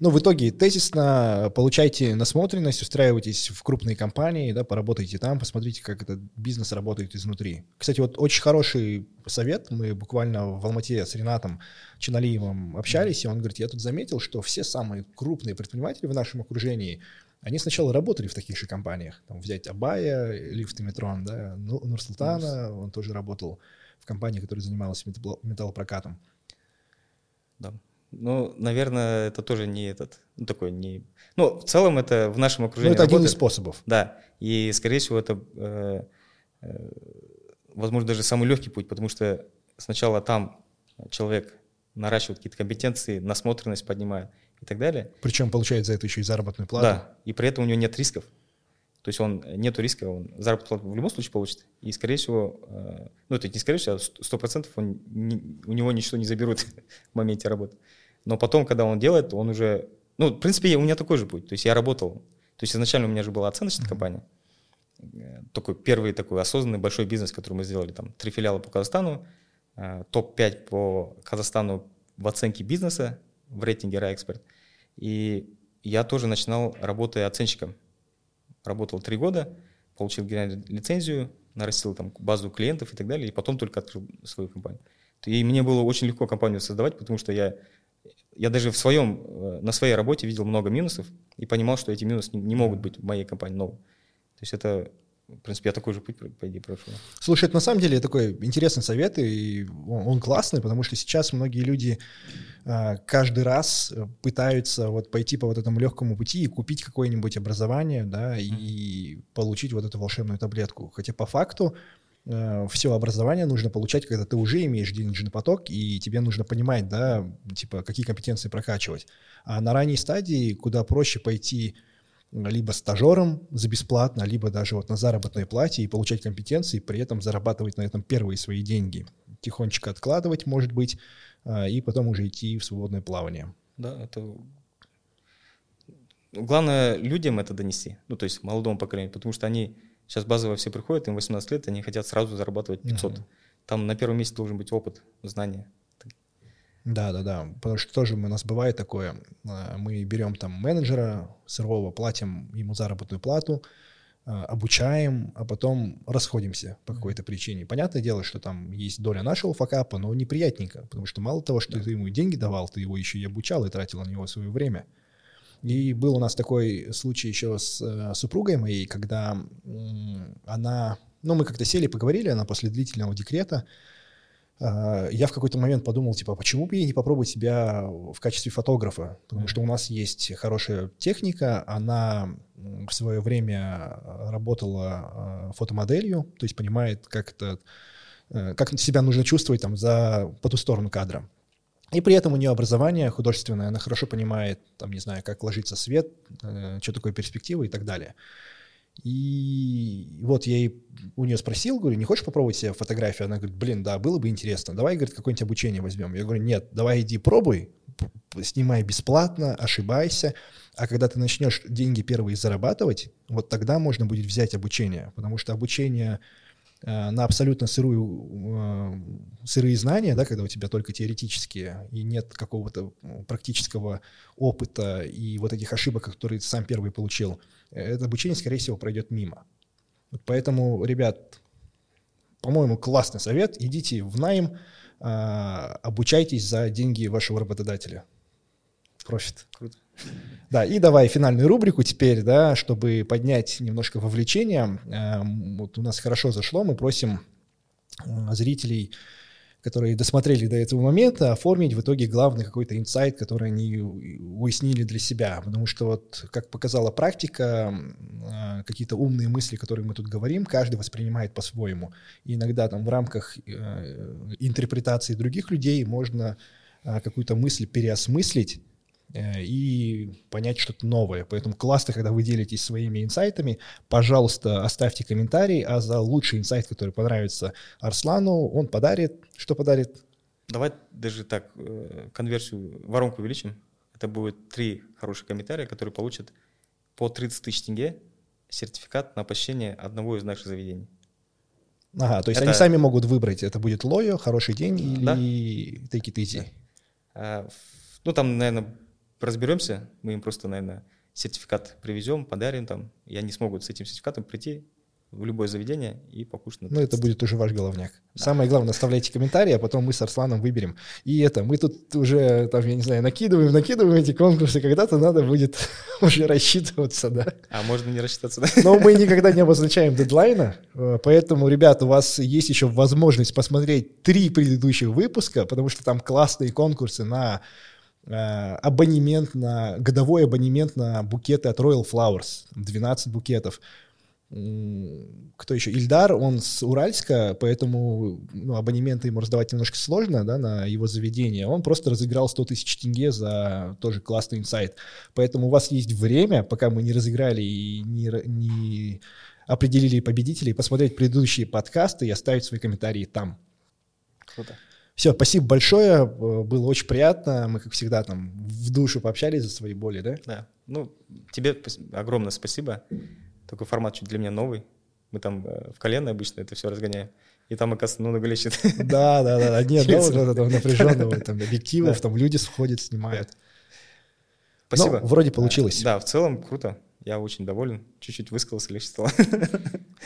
ну, в итоге тезисно получайте насмотренность, устраивайтесь в крупные компании, да, поработайте там, посмотрите, как этот бизнес работает изнутри. Кстати, вот очень хороший совет. Мы буквально в Алмате с Ренатом Чиналиевым общались, и он говорит, я тут заметил, что все самые крупные предприниматели в нашем окружении, они сначала работали в таких же компаниях. Там взять Абая, Лифт и Метрон, да, Нурсултана, он тоже работал в компании, которая занималась металлопрокатом. Да. Ну, наверное, это тоже не этот, ну, такой не... Ну, в целом это в нашем окружении Ну, это работает. один из способов. Да, и, скорее всего, это, э, э, возможно, даже самый легкий путь, потому что сначала там человек наращивает какие-то компетенции, насмотренность поднимает и так далее. Причем получает за это еще и заработную плату. Да, и при этом у него нет рисков. То есть он нету риска, он заработную плату в любом случае получит. И, скорее всего, э, ну, это не скорее всего, а сто процентов он не, у него ничего не заберут в моменте работы. Но потом, когда он делает, он уже... Ну, в принципе, у меня такой же путь. То есть я работал. То есть изначально у меня же была оценочная mm-hmm. компания. э, такой первый такой осознанный большой бизнес, который мы сделали, там три филиала по Казахстану, э, топ-5 по Казахстану в оценке бизнеса в рейтинге RAExpert. И я тоже начинал работая оценщиком. Работал три года, получил генеральную лицензию, нарастил там базу клиентов и так далее, и потом только открыл свою компанию. И мне было очень легко компанию создавать, потому что я, я даже в своем, э, на своей работе видел много минусов и понимал, что эти минусы не, могут быть в моей компании новой. То есть это в принципе, я такой же путь, по идее, прошел. Слушай, это на самом деле такой интересный совет, и он классный, потому что сейчас многие люди а, каждый раз пытаются вот пойти по вот этому легкому пути и купить какое-нибудь образование, да, и получить вот эту волшебную таблетку. Хотя по факту а, все образование нужно получать, когда ты уже имеешь денежный поток, и тебе нужно понимать, да, типа, какие компетенции прокачивать. А на ранней стадии куда проще пойти либо стажером за бесплатно, либо даже вот на заработной плате и получать компетенции, при этом зарабатывать на этом первые свои деньги. Тихонечко откладывать, может быть, а, и потом уже идти в свободное плавание. Да, это... Главное людям это донести, ну, то есть молодому поколению, потому что они сейчас базово все приходят, им 18 лет, они хотят сразу зарабатывать 500. Uh-huh. Там на первом месте должен быть опыт, знания. Да, да, да. Потому что тоже у нас бывает такое. А, мы берем там менеджера сырого, платим ему заработную плату, а, обучаем, а потом расходимся по какой-то причине. Понятное дело, что там есть доля нашего факапа, но неприятненько, потому что мало того, что да. ты ему деньги давал, ты его еще и обучал и тратил на него свое время. И был у нас такой случай еще с э, супругой моей, когда она, ну мы как-то сели, поговорили, она после длительного декрета, я в какой-то момент подумал, типа, почему бы ей не попробовать себя в качестве фотографа? Потому что у нас есть хорошая техника, она в свое время работала а, фотомоделью, то есть понимает, как это, э, как себя нужно чувствовать там за по ту сторону кадра. И при этом у нее образование художественное, она хорошо понимает, там, не знаю, как ложится свет, э, что такое перспектива и так далее. И вот я ей, у нее спросил, говорю, не хочешь попробовать себе фотографию? Она говорит, блин, да, было бы интересно. Давай, говорит, какое-нибудь обучение возьмем. Я говорю, нет, давай иди пробуй, снимай бесплатно, ошибайся. А когда ты начнешь деньги первые зарабатывать, вот тогда можно будет взять обучение. Потому что обучение Э, на абсолютно сырую, э, сырые знания, да, когда у тебя только теоретические и нет какого-то практического опыта и вот этих ошибок, которые ты сам первый получил, это обучение, скорее всего, пройдет мимо. Поэтому, ребят, по-моему, классный совет. Идите в найм, э, обучайтесь за деньги вашего работодателя. Профит. Круто. Да, и давай финальную рубрику теперь, да, чтобы поднять немножко вовлечение. Эм, вот у нас хорошо зашло, мы просим э, зрителей, которые досмотрели до этого момента, оформить в итоге главный какой-то инсайт, который они уяснили для себя. Потому что вот, как показала практика, э, какие-то умные мысли, которые мы тут говорим, каждый воспринимает по-своему. И иногда там в рамках э, интерпретации других людей можно какую-то мысль переосмыслить, и понять что-то новое. Поэтому классно, когда вы делитесь своими инсайтами. Пожалуйста, оставьте комментарий, а за лучший инсайт, который понравится Арслану, он подарит. Что подарит? Давай даже так э, конверсию, воронку увеличим. Это будет три хороших комментария, которые получат по 30 тысяч тенге сертификат на посещение одного из наших заведений. Ага, то есть это... они сами могут выбрать, это будет Лойо, хороший день или да? Take It Easy. Да. А, ну, там, наверное, разберемся, мы им просто, наверное, сертификат привезем, подарим там, и они смогут с этим сертификатом прийти в любое заведение и покушать. Ну, это будет уже ваш головняк. Да. Самое главное, оставляйте комментарии, а потом мы с Арсланом выберем. И это, мы тут уже, там, я не знаю, накидываем, накидываем эти конкурсы, когда-то надо будет уже рассчитываться, да. А можно не рассчитаться, да? Но мы никогда не обозначаем дедлайна, э, поэтому, ребят, у вас есть еще возможность посмотреть три предыдущих выпуска, потому что там классные конкурсы на абонемент на, годовой абонемент на букеты от Royal Flowers, 12 букетов. Кто еще? Ильдар, он с Уральска, поэтому ну, абонементы ему раздавать немножко сложно, да, на его заведение. Он просто разыграл 100 тысяч тенге за тоже классный инсайт. Поэтому у вас есть время, пока мы не разыграли и не, не определили победителей, посмотреть предыдущие подкасты и оставить свои комментарии там. Круто. Все, спасибо большое, э, было очень приятно. Мы, как всегда, там в душу пообщались за свои боли, да? Да. Ну, тебе огромное спасибо. Такой формат чуть для меня новый. Мы там э, в колено обычно это все разгоняем. И там, оказывается, намного легче. Да, да, да. Нет, да, вот этого напряженного там объективов, там люди сходят, снимают. Спасибо. Ну, вроде получилось. Да, в целом круто. Я очень доволен. Чуть-чуть высказался, легче стало.